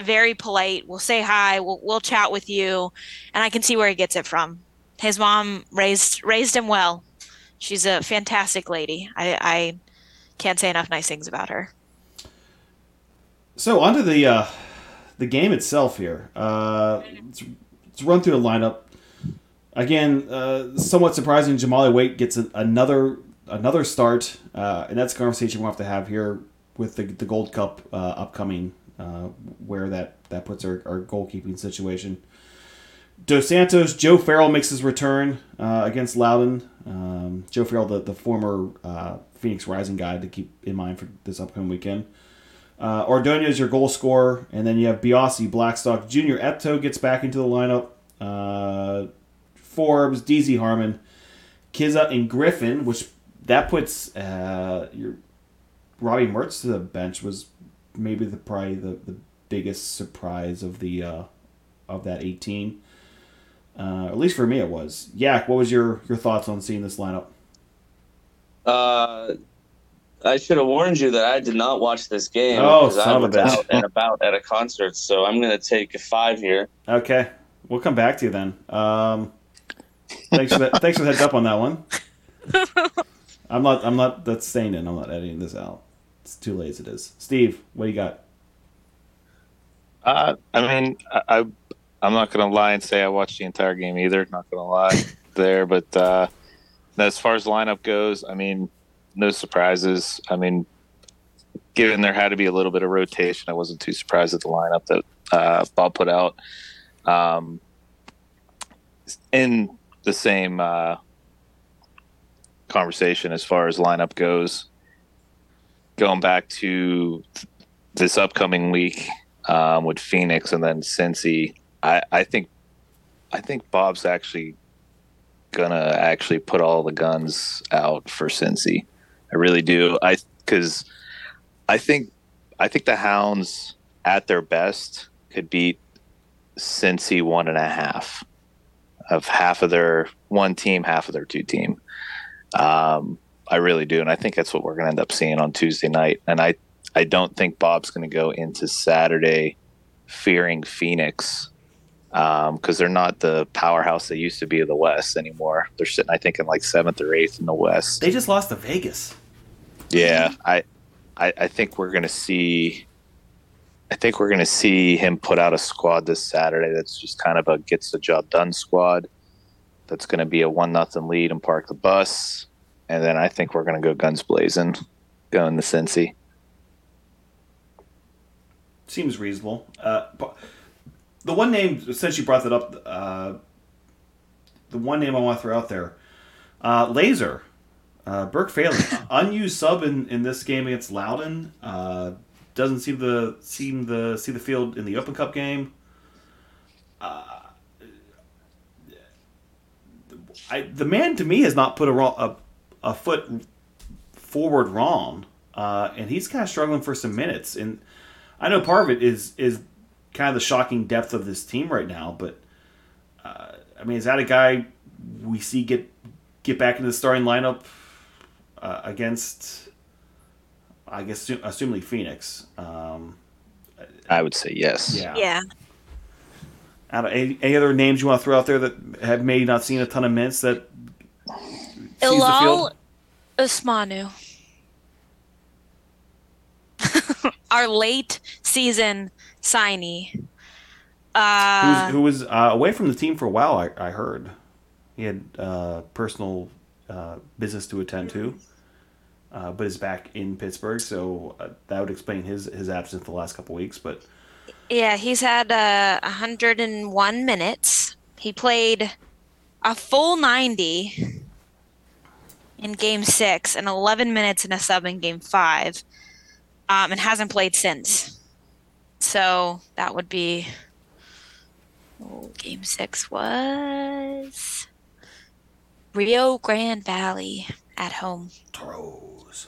very polite. We'll say hi. We'll we'll chat with you, and I can see where he gets it from. His mom raised raised him well, she's a fantastic lady. I, I can't say enough nice things about her. So onto the uh, the game itself here. Uh, let's, let's run through the lineup. Again, uh, somewhat surprising. Jahmali Waite gets a, another another start, uh, and that's a conversation we'll have to have here with the, the Gold Cup uh, upcoming, uh, where that that puts our, our goalkeeping situation. Dos Santos, Joe Farrell makes his return uh, against Loudon. Um, Joe Farrell, the, the former uh, Phoenix Rising guy to keep in mind for this upcoming weekend. Uh, Ordonez is your goal scorer, and then you have Biasi, Blackstock, Junior Etou gets back into the lineup. Uh, Forbes, DZ Harmon, Kizza, and Griffin, which that puts uh, your Robbie Mertz to the bench was maybe the probably the, the biggest surprise of the uh, of that 18. Uh, at least for me, it was. Yak, what was your your thoughts on seeing this lineup? Uh, I should have warned you that I did not watch this game Oh, because I son of a was out and about at a concert. So I'm going to take a five here. Okay, we'll come back to you then. Um, thanks for that. thanks for the heads up on that one. I'm not. I'm not. That's staying in. I'm not editing this out. It's too late as it is. Steve, what do you got? Uh, I mean, I, I I'm not gonna lie and say I watched the entire game either. Not gonna lie there, but uh, as far as lineup goes, I mean, no surprises. I mean, given there had to be a little bit of rotation, I wasn't too surprised at the lineup that uh, Bob put out. Um, in the same uh, conversation as far as lineup goes, going back to this upcoming week um, with Phoenix and then Cincy, I, I think I think Bob's actually gonna actually put all the guns out for Cincy. I really do. I because I think I think the Hounds at their best could beat Cincy one and a half of half of their one team, half of their two team. Um, I really do, and I think that's what we're going to end up seeing on Tuesday night. And I I don't think Bob's going to go into Saturday fearing Phoenix because they're not the powerhouse they used to be of the West anymore. They're sitting, I think, in like seventh or eighth in the West. They just lost to Vegas. Yeah, I, I, I think we're gonna see. I think we're gonna see him put out a squad this Saturday. That's just kind of a gets the job done squad. That's gonna be a one nothing lead and park the bus, and then I think we're gonna go guns blazing, going to Cincy. Seems reasonable. Uh, but the one name, since you brought that up, uh, the one name I want to throw out there, uh, Laser, uh, Burke Phelan, unused sub in, in this game against Loudoun. Uh, doesn't seem the seem the see the field in the Open Cup game. Uh, I, the man to me has not put a, wrong, a, a foot forward wrong, uh, and he's kind of struggling for some minutes. And I know part of it is is kind of the shocking depth of this team right now, but uh, I mean, is that a guy we see get get back into the starting lineup uh, against? I guess assu- assuming Phoenix. Um, I would say yes. yeah. Yeah. Out of any, any other names you want to throw out there that have maybe not seen a ton of minutes that sees the Ilal field? Usmanu. Our late season signee. Uh, who was uh, away from the team for a while. I, I heard he had uh, personal uh, business to attend to, uh, but is back in Pittsburgh. So uh, that would explain his his absence the last couple weeks. But yeah, he's had uh, 101 minutes. He played a full 90 in game six and 11 minutes in a sub in game five, um, and hasn't played since. So that would be. Oh, game six was Rio Grande Valley at home. Toros.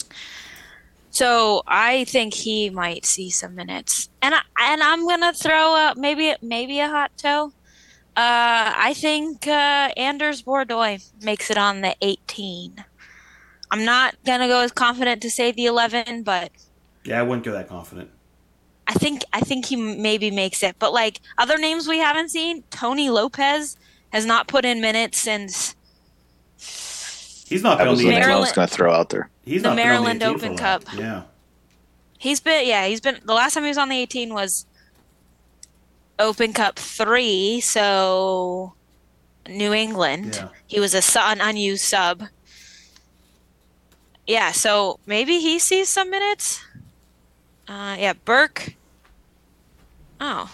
So I think he might see some minutes, and I, and I'm gonna throw a, maybe maybe a hot toe. Uh, I think uh, Anders Bordeaux makes it on the 18. I'm not gonna go as confident to say the 11, but Yeah, I wouldn't go that confident. I think I think he maybe makes it. But like other names we haven't seen, Tony Lopez has not put in minutes since He's not That been on was the the name I was going to throw out there. he's the not been on Maryland Open. Cup. Yeah. He's been yeah, he's been the last time he was on the 18 was Open Cup 3, so New England. Yeah. He was a an unused sub. Yeah, so maybe he sees some minutes. Uh yeah, Burke. Oh.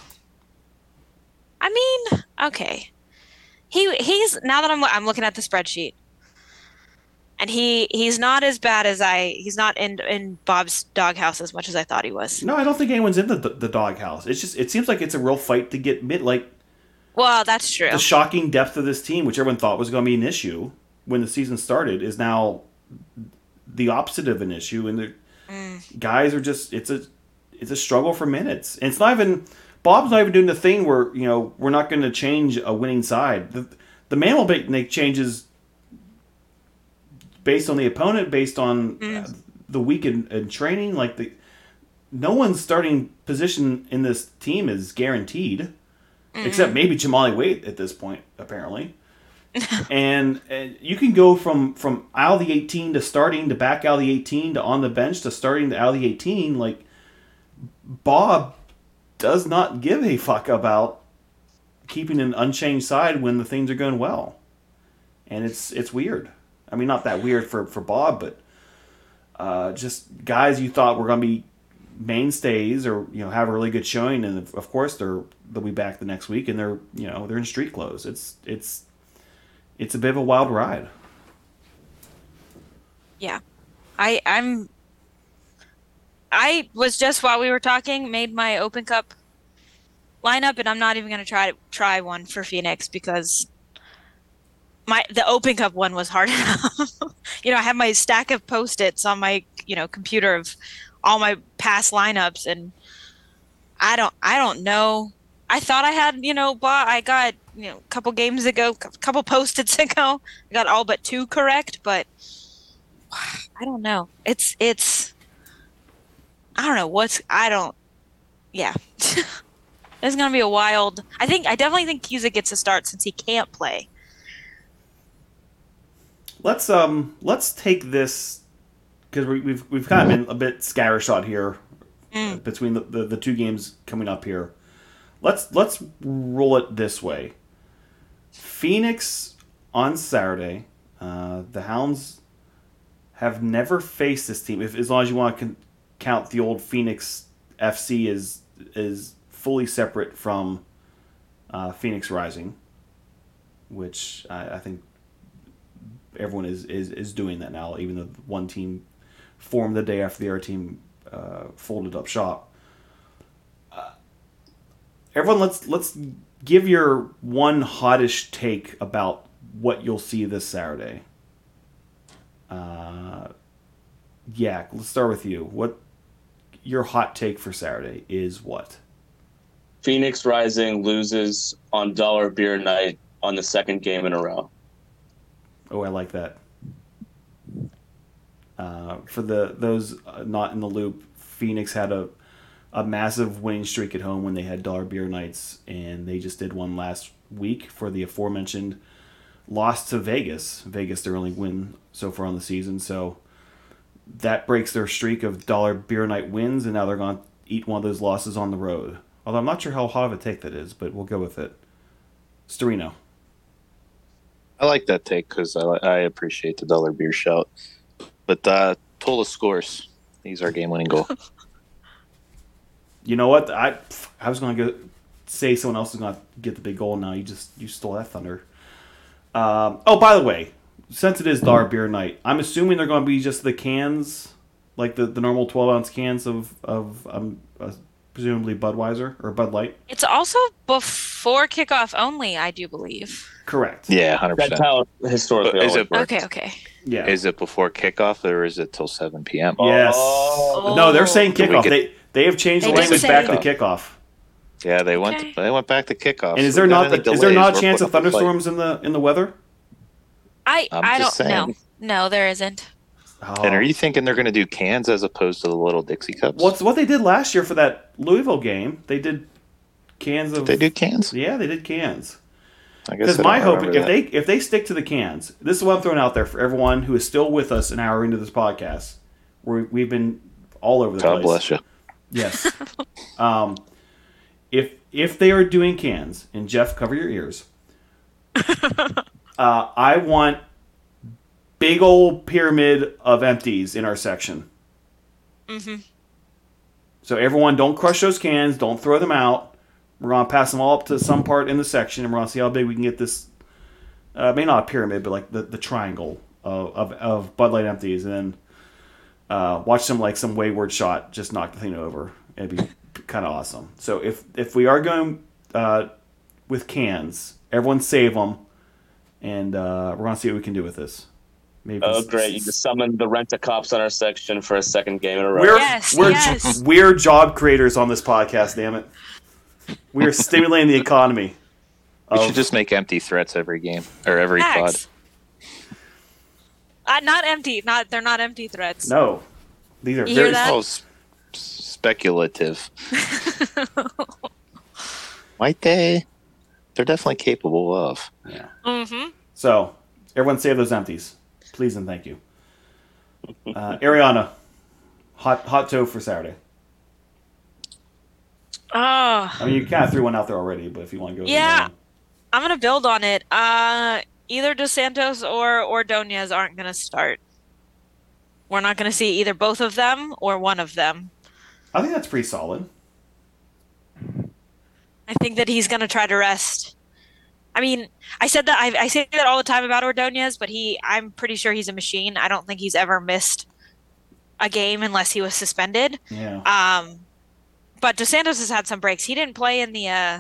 I mean, okay. He he's now that I'm I'm looking at the spreadsheet. And he he's not as bad as I he's not in in Bob's doghouse as much as I thought he was. No, I don't think anyone's in the the doghouse. It's just it seems like it's a real fight to get mid like Well, that's true. the shocking depth of this team, which everyone thought was going to be an issue when the season started, is now the opposite of an issue, and the mm. guys are just it's a it's a struggle for minutes. And it's not even Bob's not even doing the thing where you know we're not going to change a winning side. The the man will make changes based on the opponent, based on uh, the week in, in training. Like the no one's starting position in this team is guaranteed except maybe Jahmali Waite at this point, apparently. and, and you can go from from out of the 18 to starting to back out of the 18 to on the bench to starting to out of the 18. Like Bob does not give a fuck about keeping an unchanged side when the things are going well, and it's it's weird. I mean, not that weird for for Bob, but uh, just guys you thought were going to be mainstays or you know have a really good showing and of course they're they'll be back the next week and they're you know they're in street clothes it's it's it's a bit of a wild ride Yeah. I I'm I was just while we were talking made my Open Cup lineup and I'm not even going to try try one for Phoenix because my the Open Cup one was hard enough. you know, I have my stack of post-its on my, you know, computer of all my past lineups and I don't I don't know. I thought I had, you know, bought I got, you know, a couple games ago, a couple post-its ago, I got all but two correct, but I don't know. It's it's I don't know what's I don't yeah. it's gonna be a wild I think I definitely think Cusa gets a start since he can't play. let's um let's take this because we, we've we've kind of been a bit scattershot here uh, between the, the the two games coming up here let's let's roll it this way phoenix on saturday uh, the hounds have never faced this team if as long as you want to con- count the old phoenix fc is is fully separate from uh, phoenix rising which I, I think everyone is, is, is doing that now, even though one team formed the day after the other team uh, folded up shop. Uh, everyone, let's let's give your one hottish take about what you'll see this Saturday. Uh, yeah, let's start with you. What your hot take for Saturday is? What? Phoenix Rising loses on Dollar Beer Night on the second game in a row. Oh, I like that. Uh, for the those uh, not in the loop, Phoenix had a a massive winning streak at home when they had dollar beer nights, and they just did one last week for the aforementioned loss to Vegas. Vegas their only win so far on the season, so that breaks their streak of dollar beer night wins, and now they're going to eat one of those losses on the road. Although I'm not sure how hot of a take that is, but we'll go with it. Storino. I like that take because I, I appreciate the dollar beer shout. But uh, Tola scores. He's our game winning goal. You know what? I I was going to go say someone else is going to get the big goal. Now you just you stole that thunder. Um, oh, by the way, since it is Dar Beer Night, I'm assuming they're going to be just the cans, like the, the normal 12 ounce cans of of um, uh, presumably Budweiser or Bud Light. It's also before kickoff only, I do believe. Correct. yeah, hundred That's percent. how historically But is it- Okay, okay. Yeah. Is it before kickoff or is it till seven p.m.? yes. Oh. No, they're saying kickoff. could- they they have changed They the did language say- back to kickoff. Yeah, they went. Okay. They went back to kickoff. And is there we got not any is there not a chance of putting up a fight. thunderstorms in the in the weather? I I'm I don't know. No, there isn't. Oh. And are you thinking they're going to do cans as opposed to the little Dixie cups? What's what they did last year for that Louisville game? They did cans of they do cans? Yeah, they did cans. I guess Because my hope, if that. they if they stick to the cans, this is what I'm throwing out there for everyone who is still with us an hour into this podcast. Where we've been all over the God place. God bless you. Yes. um, if if they are doing cans, and Jeff, cover your ears. uh, I want big old pyramid of empties in our section. hmm So everyone, don't crush those cans. Don't throw them out. We're gonna pass them all up to some part in the section, and we're gonna see how big we can get this. Uh, maybe not a pyramid, but like the, the triangle of, of, of Bud Light empties, and then uh, watch some like some wayward shot just knock the thing over. It'd be kind of awesome. So if if we are going uh, with cans, everyone save them, and uh, we're gonna see what we can do with this. Maybe Oh, great! You just summoned the rent a cops on our section for a second game in a row. We're Yes, we're yes. we're job creators on this podcast. Damn it, we are stimulating the economy. We of- should just make empty threats every game or every pod. Uh, not empty. Not they're not empty threats. no, these are You very? Oh, s- speculative. Might they? They're definitely capable of. yeah. Mm-hmm. So everyone save those empties, please and thank you. Uh, Arianna, hot hot toe for Saturday. Oh, I mean, you kind of threw one out there already, but if you want to go, Yeah. I'm gonna build on it. Uh, either Dos Santos or Ordonez aren't gonna start. We're not gonna see either both of them or one of them. I think that's pretty solid. I think that he's gonna try to rest. I mean, I said that I, I say that all the time about Ordonez, but he, I'm pretty sure he's a machine. I don't think he's ever missed a game unless he was suspended. Yeah, Um, but Dos Santos has had some breaks. He didn't play in the uh,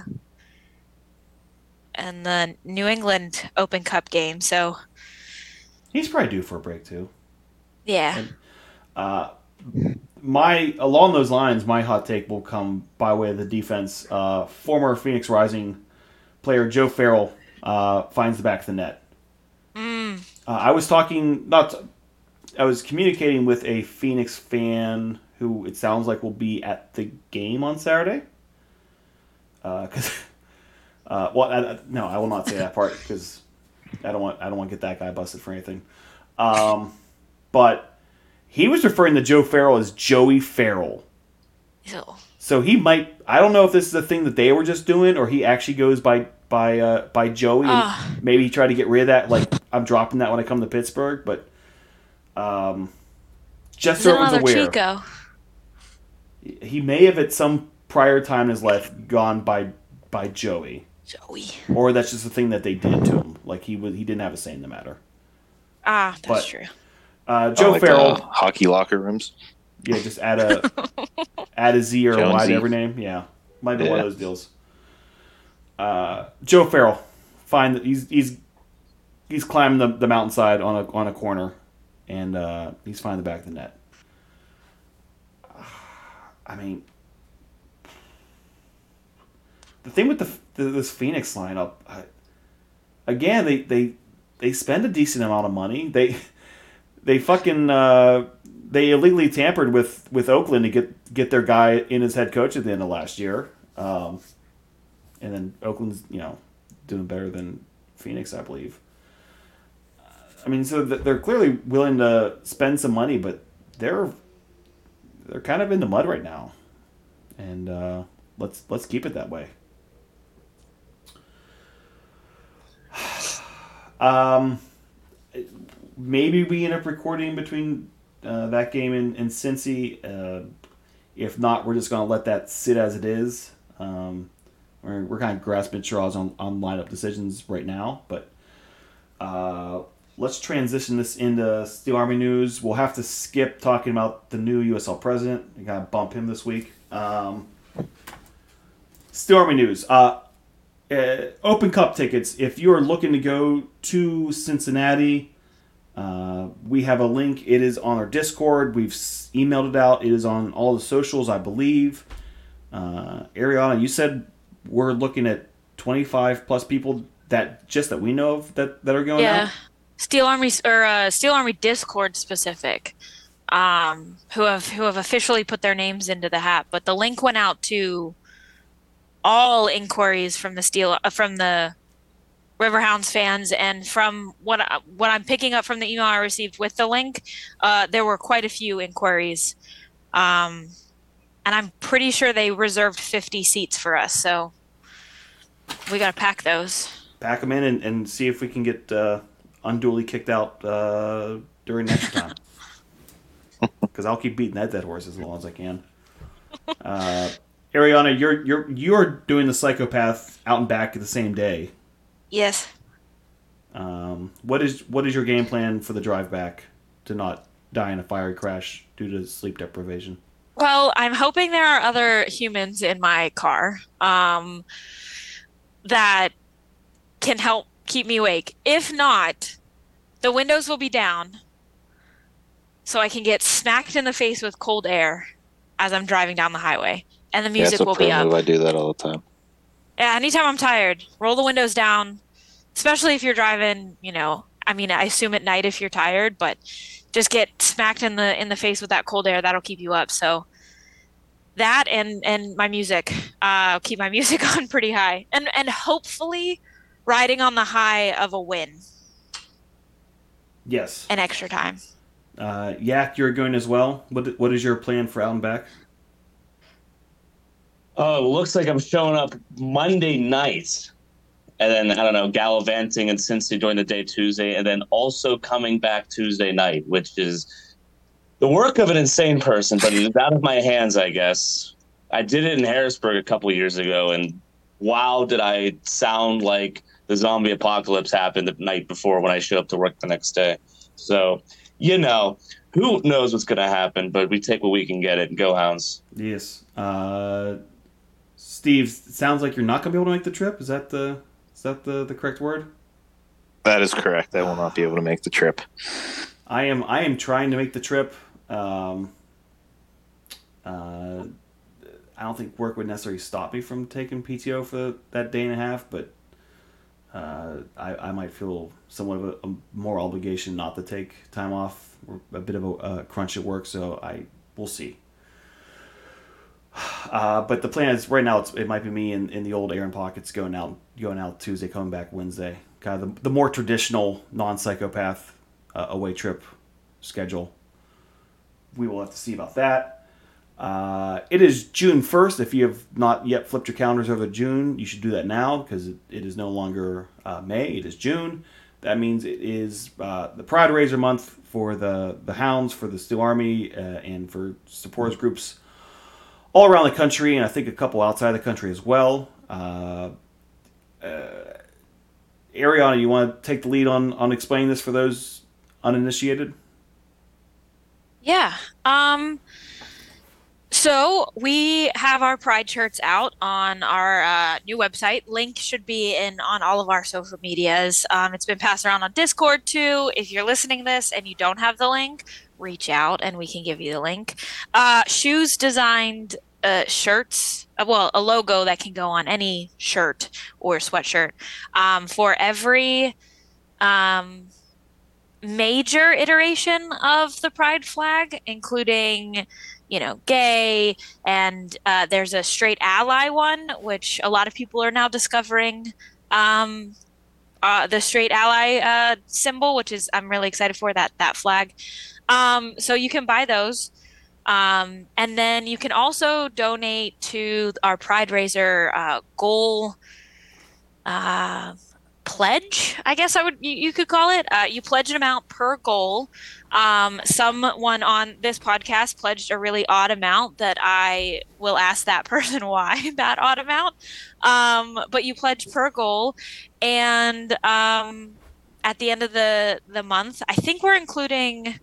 in the New England Open Cup game, so he's probably due for a break too. yeah. Uh, my along those lines, my hot take will come by way of the defense. Uh, former Phoenix Rising player Joe Farrell uh, finds the back of the net. Mm, Uh, I was talking, not, I was communicating with a Phoenix fan who it sounds like will be at the game on Saturday. Because, uh, well, I, I- no, I will not say that part because I don't want I don't want to get that guy busted for anything. Um, but he was referring to Joe Farrell as Joey Farrell. ew. So he might. I don't know if this is a thing that they were just doing, or he actually goes by by uh, by Joey. and Ah. maybe he tried to get rid of that. Like I'm dropping that when I come to Pittsburgh, but um, just so everyone's another aware, Chico. he may have at some prior time in his life gone by by Joey, Joey. or that's just a thing that they did to him. Like he was he didn't have a say in the matter. Ah, that's But- true. Uh, Joe Oh, like, Farrell, uh, hockey locker rooms. yeah, just add a add a Z or a Y Jonesy. to every name. Yeah, might be one of those deals. Uh, Joe Farrell, find that he's he's he's climbing the, the mountainside on a on a corner, and uh, he's finding the back of the net. I mean, the thing with the, the this Phoenix lineup, I, again they they they spend a decent amount of money. They they fucking uh, they illegally tampered with with Oakland to get get their guy in as head coach at the end of last year. Um, and then Oakland's you know doing better than Phoenix, I believe. I mean, so they're clearly willing to spend some money, but they're they're kind of in the mud right now, and uh, let's let's keep it that way. Um, maybe we end up recording between uh, that game and, and Cincy. Uh, if not, we're just going to let that sit as it is. Um, we're, we're kind of grasping straws on, on lineup decisions right now, but uh, let's transition this into Steel Army news. We'll have to skip talking about the new USL president. We got to bump him this week. Um, Steel Army news. Uh, uh, Open Cup tickets. If you are looking to go to Cincinnati, uh, we have a link. It is on our Discord. We've emailed it out. It is on all the socials, I believe. Uh, Arianna, you said we're looking at 25 plus people that just that we know of that, that are going Yeah. out. Steel Army or uh, Steel Army Discord specific, um, who have who have officially put their names into the hat. But the link went out to all inquiries from the Steel uh, from the Riverhounds fans, and from what I, what I'm picking up from the email I received with the link, uh, there were quite a few inquiries, um, and I'm pretty sure they reserved 50 seats for us. So we got to pack those. Pack them in and, and see if we can get uh, unduly kicked out uh, during next time. Because I'll keep beating that dead horse as long as I can. Uh, Arianna, you're you're you're doing the psychopath out and back the same day. Yes. Um, what is what is your game plan for the drive back to not die in a fiery crash due to sleep deprivation? Well, I'm hoping there are other humans in my car um, that can help keep me awake. If not, the windows will be down so I can get smacked in the face with cold air as I'm driving down the highway, and the music yeah, it's a will pro be up. move. I do that all the time. Yeah, anytime I'm tired, roll the windows down, especially if you're driving, you know, I mean, I assume at night if you're tired, but just get smacked in the in the face with that cold air, that'll keep you up. So that and and my music, uh keep my music on pretty high. And and hopefully riding on the high of a win Yes. An extra time. Uh, Yak, you're going as well. What what is your plan for out and back? Oh, looks like I'm showing up Monday night. And then, I don't know, gallivanting in Cincy during the day Tuesday, and then also coming back Tuesday night, which is the work of an insane person, but it is out of my hands, I guess. I did it in Harrisburg a couple years ago, and wow, did I sound like the zombie apocalypse happened the night before when I showed up to work the next day. So, you know, who knows what's going to happen, but we take what we can get it. Go Hounds. Yes. Uh, Steve, sounds like you're not going to be able to make the trip. Is that the is that the, the correct word? That is correct. I will not be able to make the trip. I am I am trying to make the trip. Um, uh, I don't think work would necessarily stop me from taking PTO for that day and a half, but uh, I, I might feel somewhat of a, a more obligation not to take time off. We're a bit of a, a crunch at work, so I we'll see. Uh, but the plan is right now it might be me in, in the old Aaron pockets going out going out Tuesday, coming back Wednesday. Kind of the, the more traditional non psychopath uh, away trip schedule. We will have to see about that. Uh, it is June 1st. If you have not yet flipped your calendars over to June, you should do that now because it, it is no longer uh, May. It is June. That means it is uh, the Pride Raiser month for the, the Hounds, for the Steel Army, uh, and for supporters groups all around the country, and I think a couple outside the country as well. Uh, uh, Arianna, you want to take the lead on, on explaining this for those uninitiated? Yeah. Um so we have our pride shirts out on our uh, new website. Link should be in on all of our social medias. Um, it's been passed around on Discord too. If you're listening this and you don't have the link, reach out and we can give you the link. Uh, shoes designed uh, shirts, uh, well, a logo that can go on any shirt or sweatshirt um, for every um, major iteration of the pride flag, including, you know, gay, and uh, there's a straight ally one, which a lot of people are now discovering. Um, uh, the straight ally uh, symbol, which is I'm really excited for that that flag. Um, so you can buy those. Um, and then you can also donate to our Pride Raiser uh, goal uh, pledge, I guess I would you, you could call it. Uh, you pledge an amount per goal. Um, someone on this podcast pledged a really odd amount that I will ask that person why that odd amount. Um, but you pledge per goal, and um, at the end of the the month, I think we're including.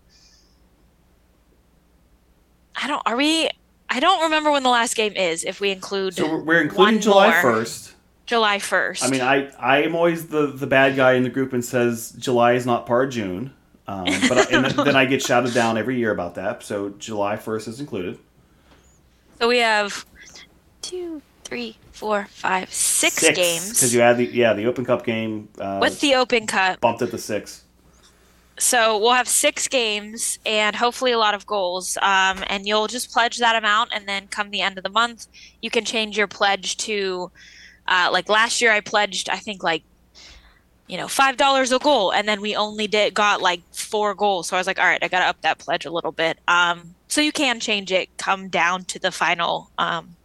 I don't. Are we? I don't remember when the last game is. If we include So we're- we're including July 1st. July first. I mean, I I am always the the bad guy in the group and says July is not part of June, um, but I, and then, then I get shouted down every year about that. So July first is included. So we have two, three, four, five, six, games because you add the yeah the Open Cup game uh, with the Open Cup. bumped it to six. So we'll have six games and hopefully a lot of goals. Um, and you'll just pledge that amount, and then come the end of the month, you can change your pledge to, uh, like last year, I pledged I think like you know, five dollars a goal, and then we only did got like four goals. So I was like, all right, I gotta up that pledge a little bit. Um, so you can change it, come down to the final, um,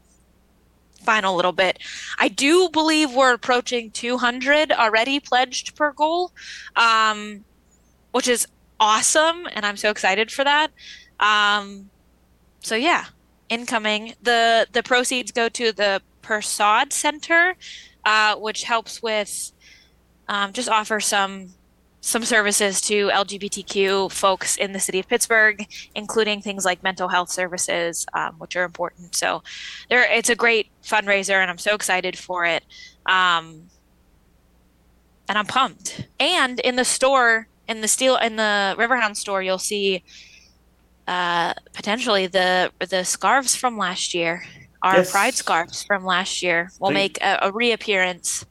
final little bit. I do believe we're approaching 200 already pledged per goal, um, which is awesome, and I'm so excited for that. Um, so yeah, incoming. the The proceeds go to the Persad Center, uh, which helps with um, just offer some some services to LGBTQ folks in the city of Pittsburgh, including things like mental health services, um, which are important. So, there, it's a great fundraiser, and I'm so excited for it. Um, and I'm pumped. And in the store, in the steel, in the Riverhound store, you'll see uh, potentially the the scarves from last year, our Yes. pride scarves from last year, will They- make a, a reappearance.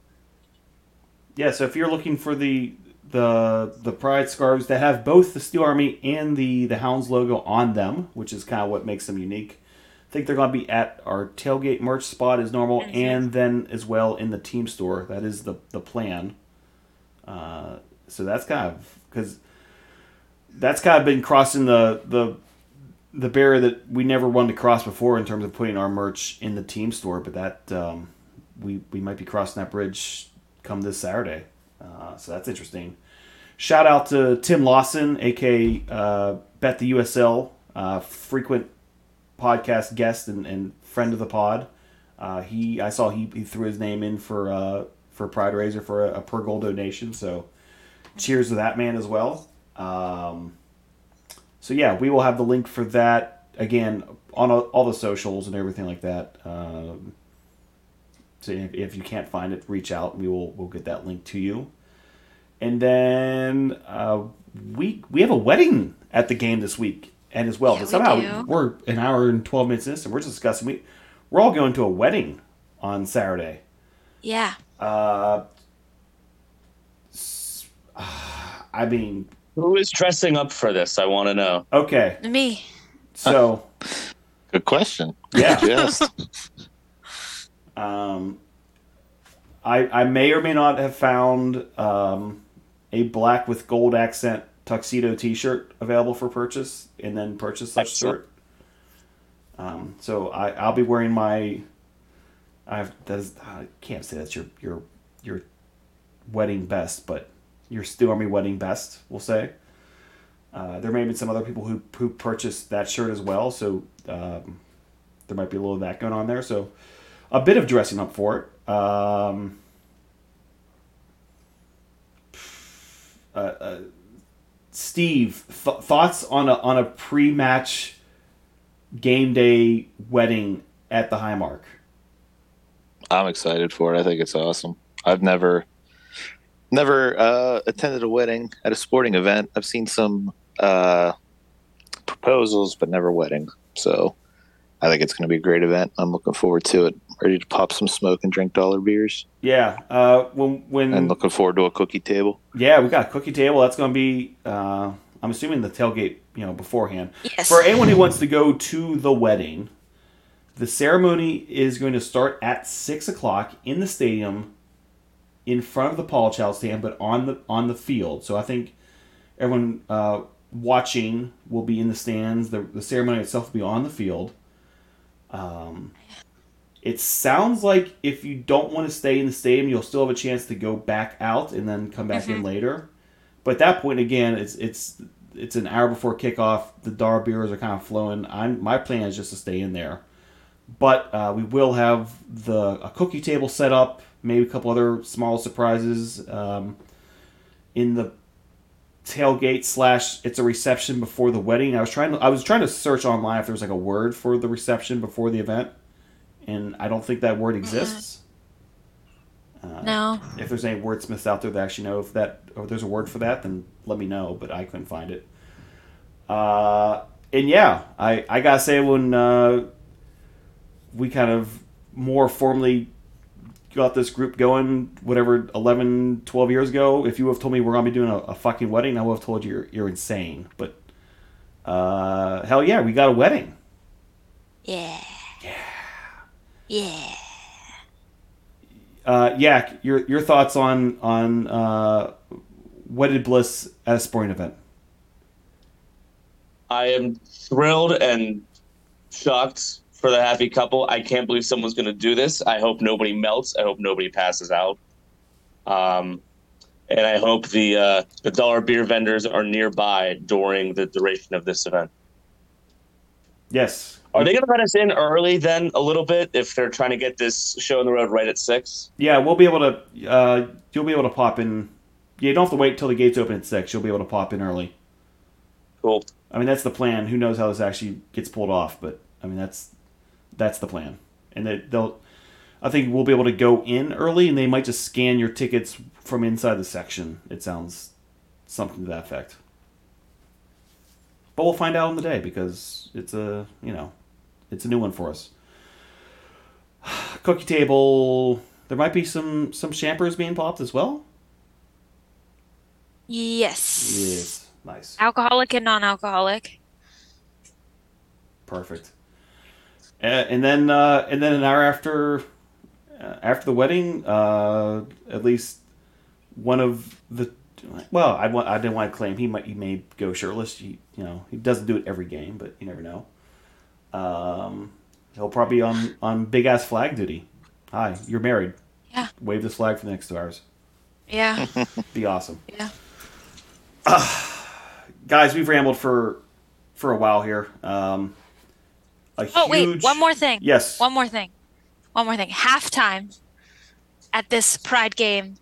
Yeah, so if you're looking for the the the pride scarves that have both the Steel Army and the the Hounds logo on them, which is kind of what makes them unique. I think they're going to be at our tailgate merch spot as normal, Mhm. and then as well in the team store. That is the the plan. Uh, so that's kind of because that's kind of been crossing the the the barrier that we never wanted to cross before in terms of putting our merch in the team store. But that um, we we might be crossing that bridge come this Saturday. Uh, so that's interesting. Shout out to Tim Lawson, aka uh, Bet the USL, uh, frequent podcast guest and, and friend of the pod. Uh, he I saw he, he threw his name in for uh, for Pride Raiser for a, a per goal donation. So cheers to that man as well. Um, so yeah, we will have the link for that again on all all the socials and everything like that. Um, so if, if you can't find it, reach out. We will we'll get that link to you. And then uh, we we have a wedding at the game this week, and as well. Yeah, but we somehow do. we're an hour and twelve minutes in, this and we're just discussing. We we're all going to a wedding on Saturday. Yeah. Uh, I mean, Who is dressing up for this? I want to know. okay, Me. so Good question. yeah. Yes. Um, I I may or may not have found um, a black with gold accent tuxedo T-shirt available for purchase, and then purchase such Excellent. shirt. Um, so I I'll be wearing my. I've that's I can't say that's your your your wedding best, but your Steel Army wedding best, we'll say. Uh, there may be some other people who who purchased that shirt as well, so um, there might be a little of that going on there. So a bit of dressing up for it. Um, uh, uh, Steve, th- thoughts on a on a pre-match game day wedding at the Highmark? I'm excited for it. I think it's awesome. I've never never uh, attended a wedding at a sporting event. I've seen some uh, proposals, but never wedding. So I think it's going to be a great event. I'm looking forward to it. Ready to pop some smoke and drink dollar beers, Yeah, uh, when when and looking forward to a cookie table. yeah we got a cookie table. That's going to be uh, I'm assuming the tailgate you know beforehand. Yes. For anyone who wants to go to the wedding, the ceremony is going to start at six o'clock in the stadium, in front of the Paul Child stand, but on the on the field. So I think everyone uh, watching will be in the stands. The, the ceremony itself will be on the field. Um, it sounds like if you don't want to stay in the stadium, you'll still have a chance to go back out and then come back in later. But at that point, again, it's it's it's an hour before kickoff. The dar beers are kind of flowing. I'm my plan is just to stay in there, but uh, we will have the a cookie table set up, maybe a couple other small surprises um, in the tailgate slash it's a reception before the wedding. I was trying to I was trying to search online if there was like a word for the reception before the event, and I don't think that word exists. Uh, no. if there's any wordsmiths out there that actually know if that or there's a word for that, then let me know. But I couldn't find it. Uh, and yeah, I I gotta say when uh, we kind of more formally got this group going, whatever 11, 12 years ago, if you have told me we're gonna be doing a, a fucking wedding, I would have told you you're, you're insane. But uh, hell yeah, we got a wedding. Yeah. Yeah. uh, Yak, your your thoughts on on uh, wedded bliss at a sporting event? I am thrilled and shocked for the happy couple. I can't believe someone's going to do this. I hope nobody melts. I hope nobody passes out. Um, and I hope the uh, the dollar beer vendors are nearby during the duration of this event. Yes. Are they going to let us in early then a little bit if they're trying to get this show on the road right at six? Yeah, we'll be able to. Uh, you'll be able to pop in. Yeah, you don't have to wait until the gates open at six. You'll be able to pop in early. Cool. I mean, that's the plan. Who knows how this actually gets pulled off? But I mean, that's that's the plan. And they, they'll. I think we'll be able to go in early, and they might just scan your tickets from inside the section. It sounds something to that effect. But we'll find out on the day because it's a you know, it's a new one for us. Cookie table. There might be some some champers being popped as well. Yes. Yes, nice. Alcoholic and non-alcoholic. Perfect. Uh, and then uh, and then an hour after uh, after the wedding, uh, at least one of the well, I want I didn't want to claim he might he may go shirtless. He you know he doesn't do it every game, but you never know. Um, he'll probably be on on big ass flag duty. Hi, you're married. Yeah. Wave this flag for the next two hours. Yeah. Be awesome. Yeah. guys, we've rambled for for a while here. Um, a Oh wait, one more thing. Yes. One more thing. One more thing. Halftime at this Pride game,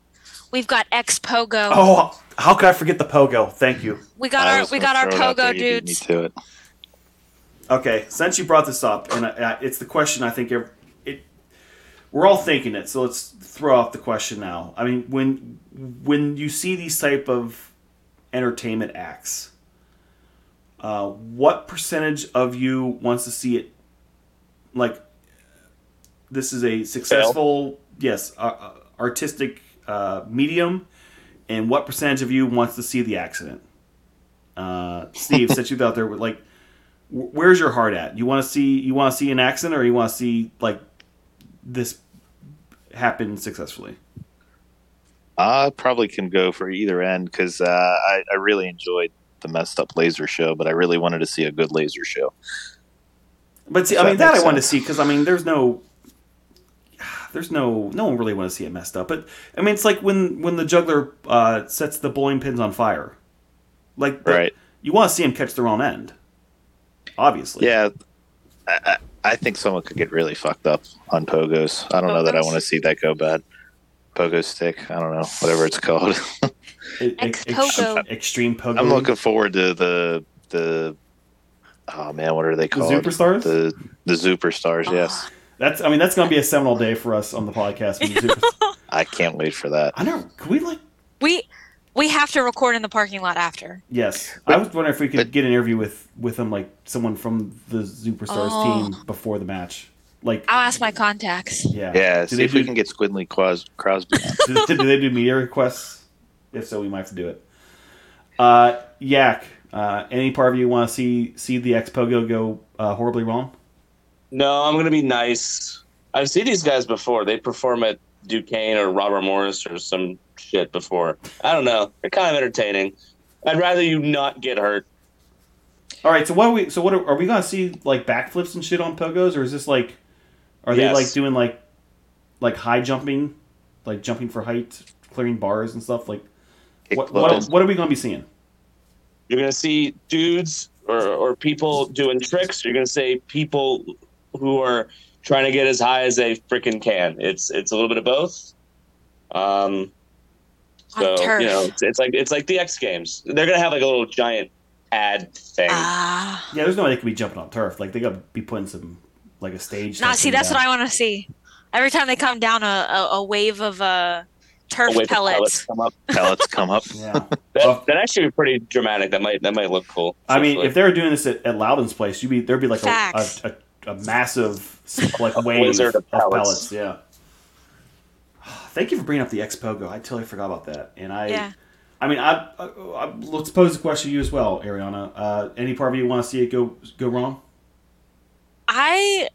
we've got ex Pogo. Oh, how could I forget the pogo? Thank you. we got I our we got our throw it out there, Pogo you dudes. to it. Okay, since you brought this up, and uh, it's the question I think ev- it, we're all thinking it. So let's throw out the question now. I mean, when when you see these type of entertainment acts, uh, what percentage of you wants to see it? Like, this is a successful, yes, uh, uh, artistic uh, medium, and what percentage of you wants to see the accident? Uh, Steve, since you're out there, with like where's your heart at? You want to see you want to see an accident, or you want to see like this happen successfully? I probably can go for either end because uh, I, I really enjoyed the messed up laser show, but I really wanted to see a good laser show. But see, I mean that I makes want to see because I mean there's no, there's no no one really want to see it messed up. But I mean it's like when when the juggler uh, sets the bowling pins on fire, like the- Right. You want to see him catch the wrong end, obviously. Yeah, I, I I think someone could get really fucked up on pogos. I don't know that I want to see that go bad. Pogo stick, I don't know, whatever it's called. Ex- Ex-pogo. extreme pogo. I'm looking forward to the the. Oh man, what are they called? the called? superstars. The the superstars. Ah. Yes, That's I mean that's gonna be a seminal day for us on the podcast. the I can't wait for that. I know. Could we like We we have to record in the parking lot after. Yes, But- I was wondering if we could but- get an interview with with them, like someone from the Superstars Oh. team before the match. Like, I'll ask my contacts. yeah, Yeah, Do see they if we can get Squidly Cros- Crosby. do, do they do media requests? If so, we might have to do it. Uh, Yak, uh, any part of you want to see see the ex Pogo go uh, horribly wrong? No, I'm gonna be nice. I've seen these guys before. They perform at Duquesne or Robert Morris or some shit before. I don't know. They're kind of entertaining. I'd rather you not get hurt. All right, so what are we? So what are, are we gonna see like backflips and shit on pogos, or is this like, are they Yes. like doing like, like high jumping, like jumping for height, clearing bars and stuff? Like, what what, what are we gonna be seeing? You're gonna see dudes or, or people doing tricks. You're gonna see people who are trying to get as high as they freaking can. It's it's a little bit of both. Um, so you know, it's, it's like it's like the X Games. They're gonna have like a little giant ad thing. Ah. Yeah, there's no way they could be jumping on turf. Like they gotta be putting some like a stage. Nah, see, that's down. what I want to see. Every time they come down, a, a, a wave of uh, turf Wait for pellets. come up. Pellets come up. Yeah. That, Well- that actually be pretty dramatic. That might that might look cool. I mean, if they were doing this at, at Loudoun's place, you'd be there'd be like a, a, a, a massive like wave of of pellets. pellets. Yeah. Thank you for bringing up the Expogo. I totally forgot about that. And I, Yeah. I mean, I, I, I let's pose the question to you as well, Arianna. Uh, any part of you want to see it go go wrong? I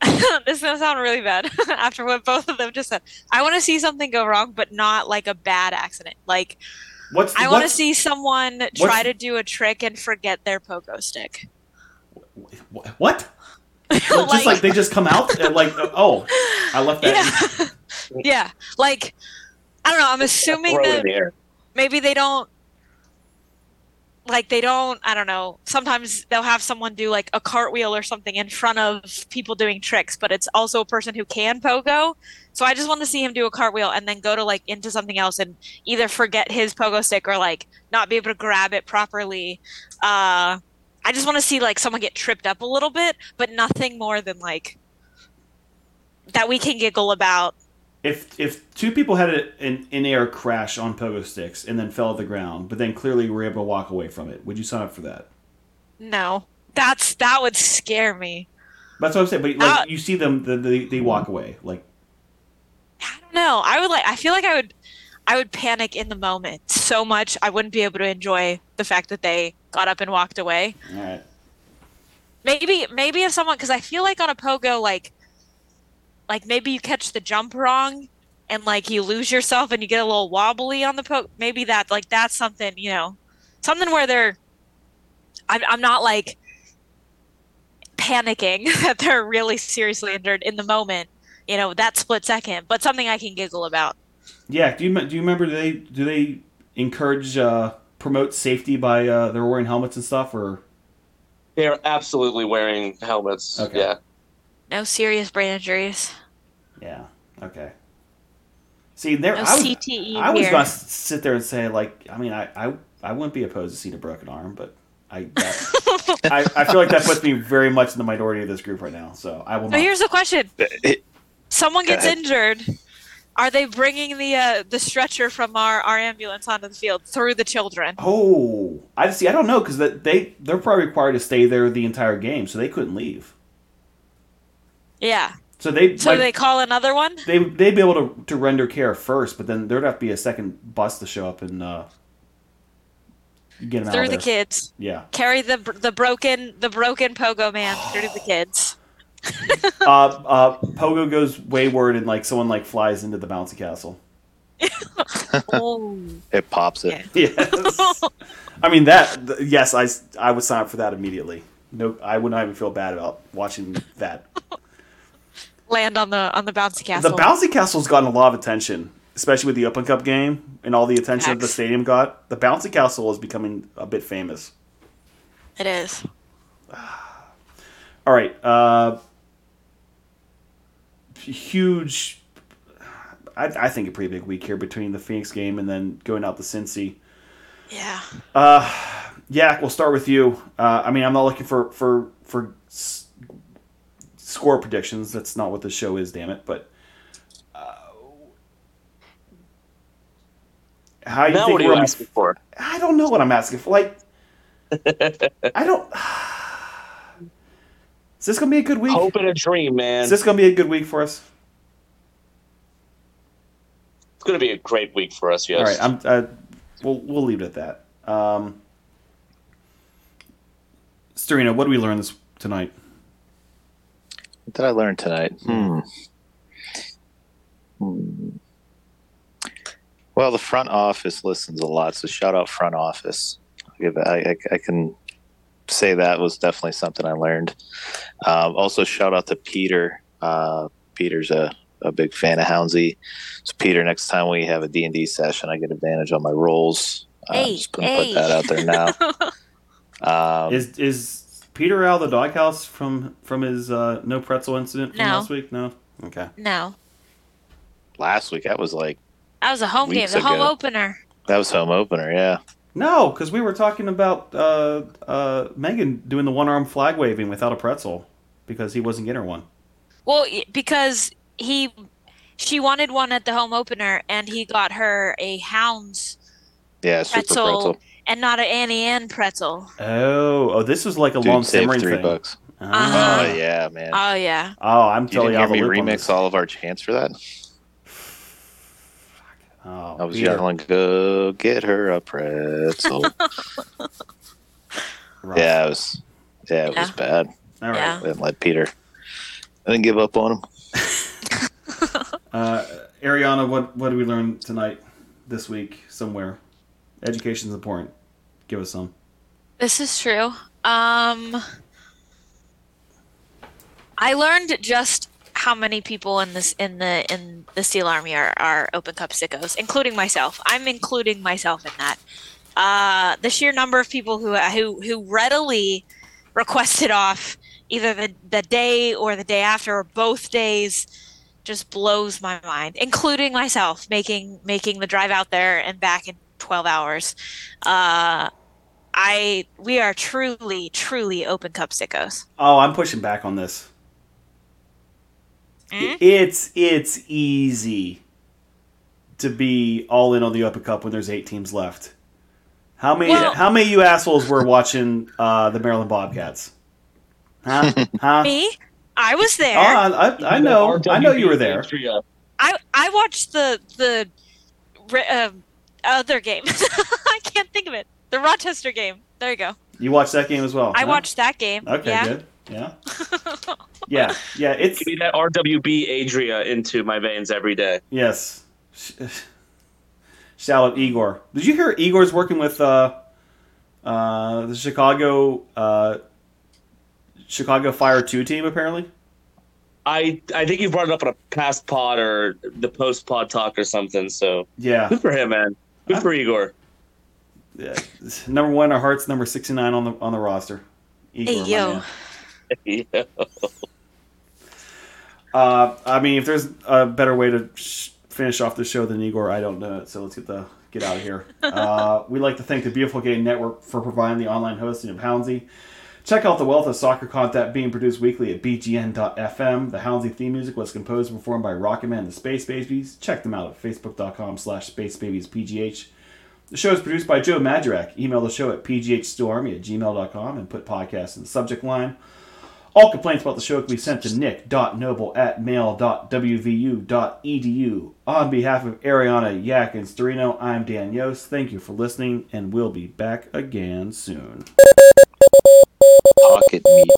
this is gonna sound really bad after what both of them just said. I want to see something go wrong, but not like a bad accident. Like What's I want to see someone try to do a trick and forget their pogo stick. wh- what? just like they just come out and like oh, I left that. yeah, yeah. Like I don't know. I'm assuming that in the air. maybe they don't like they don't i don't know sometimes they'll have someone do like a cartwheel or something in front of people doing tricks but it's also a person who can pogo. So i just want to see him do a cartwheel and then go to like into something else and either forget his pogo stick or like not be able to grab it properly. Uh i just want to see like someone get tripped up a little bit but nothing more than like that we can giggle about If if two people had a, an in air crash on pogo sticks and then fell to the ground, but then clearly were able to walk away from it, would you sign up for that? no that's that would scare me That's what I'm saying. But like Uh, you see them, the, they they walk away. Like I don't know. I would like. I feel like I would. I would panic in the moment so much. I wouldn't be able to enjoy the fact that they got up and walked away. all right, Maybe, maybe if someone, because I feel like on a pogo, like, like maybe you catch the jump wrong, and like you lose yourself and you get a little wobbly on the pogo. Maybe that, like, that's something you know, something where they're. I'm. I'm not like panicking that they're really seriously injured in the moment. You know that split second, but something I can giggle about. yeah. Do you do you remember? Do they do they encourage uh, promote safety by uh, they're wearing helmets and stuff or They're absolutely wearing helmets. Okay. Yeah. No serious brain injuries. yeah okay. See there, No I was, CTE I was gonna sit there and say like, I mean, I I, I wouldn't be opposed to seeing a broken arm, but I, that, I I feel like that puts me very much in the minority of this group right now. So I will But not. here's the question: Someone gets injured. Are they bringing the uh, the stretcher from our, our ambulance onto the field through the children? Oh, I see. I don't know because they they're probably required to stay there the entire game, so they couldn't leave. Yeah. So they So might- they call another one. they they'd be able to, to render care first, but then there'd have to be a second bus to show up and uh, get them out through the there. kids. Yeah. Carry the the broken the broken pogo man through the kids. uh, uh, Pogo goes wayward and like someone like flies into the bouncy castle. oh. It pops it. Yeah. Yes. I mean that. th- Yes, I would sign up for that immediately. No, I would not even feel bad about watching that. Land on the on the bouncy castle. The bouncy castle's gotten a lot of attention, especially with the Open Cup game and all the attention that the stadium got. The bouncy castle is becoming a bit famous. it is. All right, uh, huge. I, I think a pretty big week here between the Phoenix game and then going out to Cincy. Yeah. Uh, yeah, we'll start with you. Uh, I mean, I'm not looking for for for score predictions. That's not what the show is. Damn it! But uh, how you Now think what are you we're gonna asking for? I don't know what I'm asking for. Like, I don't. Is this gonna be a good week? Hope and a dream, man. Is this gonna be a good week for us? It's going to be a great week for us. Yes. All right, I'm. Uh, we'll we'll leave it at that. Um, Storino, what did we learn this tonight? What did I learn tonight? Hmm. Hmm. Well, the front office listens a lot, so shout out front office. I'll give it, I, I, I can say that was definitely something I learned. Um, also, shout out to Peter. Uh, Peter's a, a big fan of Houndsy. So, Peter, next time we have a D&D session, I get advantage on my rolls. Uh, Hey, just gonna hey. put that out there now. Um, Is is Peter out of the doghouse from from his uh, no pretzel incident from No. last week? No. Okay. no. last week, that was like That was a home game, Weeks the home ago. opener. that was home opener. Yeah. No, because we were talking about uh, uh, Megan doing the one arm flag waving without a pretzel because he wasn't getting her one. Well, y- because he she wanted one at the home opener and he got her a Hounds Yeah, super pretzel, pretzel. And not an Auntie Anne pretzel. Oh, oh, this was like a Dude, long save simmering three thing. bucks. Uh-huh. Oh yeah, man. Oh yeah. Oh, I'm you telling didn't you, hear me I'm the loop remix all of our chants for that? Oh, I was Peter. yelling, "Go get her a pretzel!" Rough. yeah, it was. Yeah, it was bad. All right. Yeah. Didn't let Peter I didn't give up on him. Uh, Arianna, what what did we learn tonight, this week, somewhere? Education's important. Give us some. This is true. Um, I learned just how many people in this in the in the Steel Army are, are open cup sickos, including myself. I'm including myself in that. Uh, the sheer number of people who who who readily requested off either the, the day or the day after or both days just blows my mind, including myself making making the drive out there and back in 12 hours. Uh, I we are truly truly open cup sickos. Oh, I'm pushing back on this. Mm? It's it's easy to be all in on the Open Cup when there's eight teams left. How many Well- how many of you assholes were watching uh, the Maryland Bobcats? Huh? Huh? Me, I was there. Oh, I, I, I know. I know you were there. I I watched the the uh, other game. I can't think of it. The Rochester game. There you go. You watched that game as well. I huh? watched that game. Okay, yeah. good. Yeah. Yeah. Yeah. It's Give me that RWB Adria into my veins every day. yes. Sh- Shout out Igor. Did you hear Igor's working with uh, uh, the Chicago uh, Chicago Fire Two team? Apparently. I I think you brought it up on a past pod or the post pod talk or something. So Yeah. good for him, man. Good for Igor. yeah. Number one, our hearts. Number sixty nine on the on the roster. Igor, Hey yo. man. Yeah. Uh, I mean, if there's a better way to sh- finish off the show than Igor, I don't know it. So let's get the get out of here. Uh, we'd like to thank the Beautiful Game Network for providing the online hosting of Houndsy. Check out the wealth of soccer content being produced weekly at bgn.fm. The Houndsy theme music was composed and performed by Rocketman and the Space Babies. Check them out at facebook.com slash spacebabiespgh. The show is produced by Joe Madurak. Email the show at pghsteelarmy at gmail.com and put podcast in the subject line. All complaints about the show can be sent to nick.noble at mail.wvu.edu. On behalf of Arianna, Yak, and Storino, I'm Dan Yost. Thank you for listening, and we'll be back again soon pocket meat.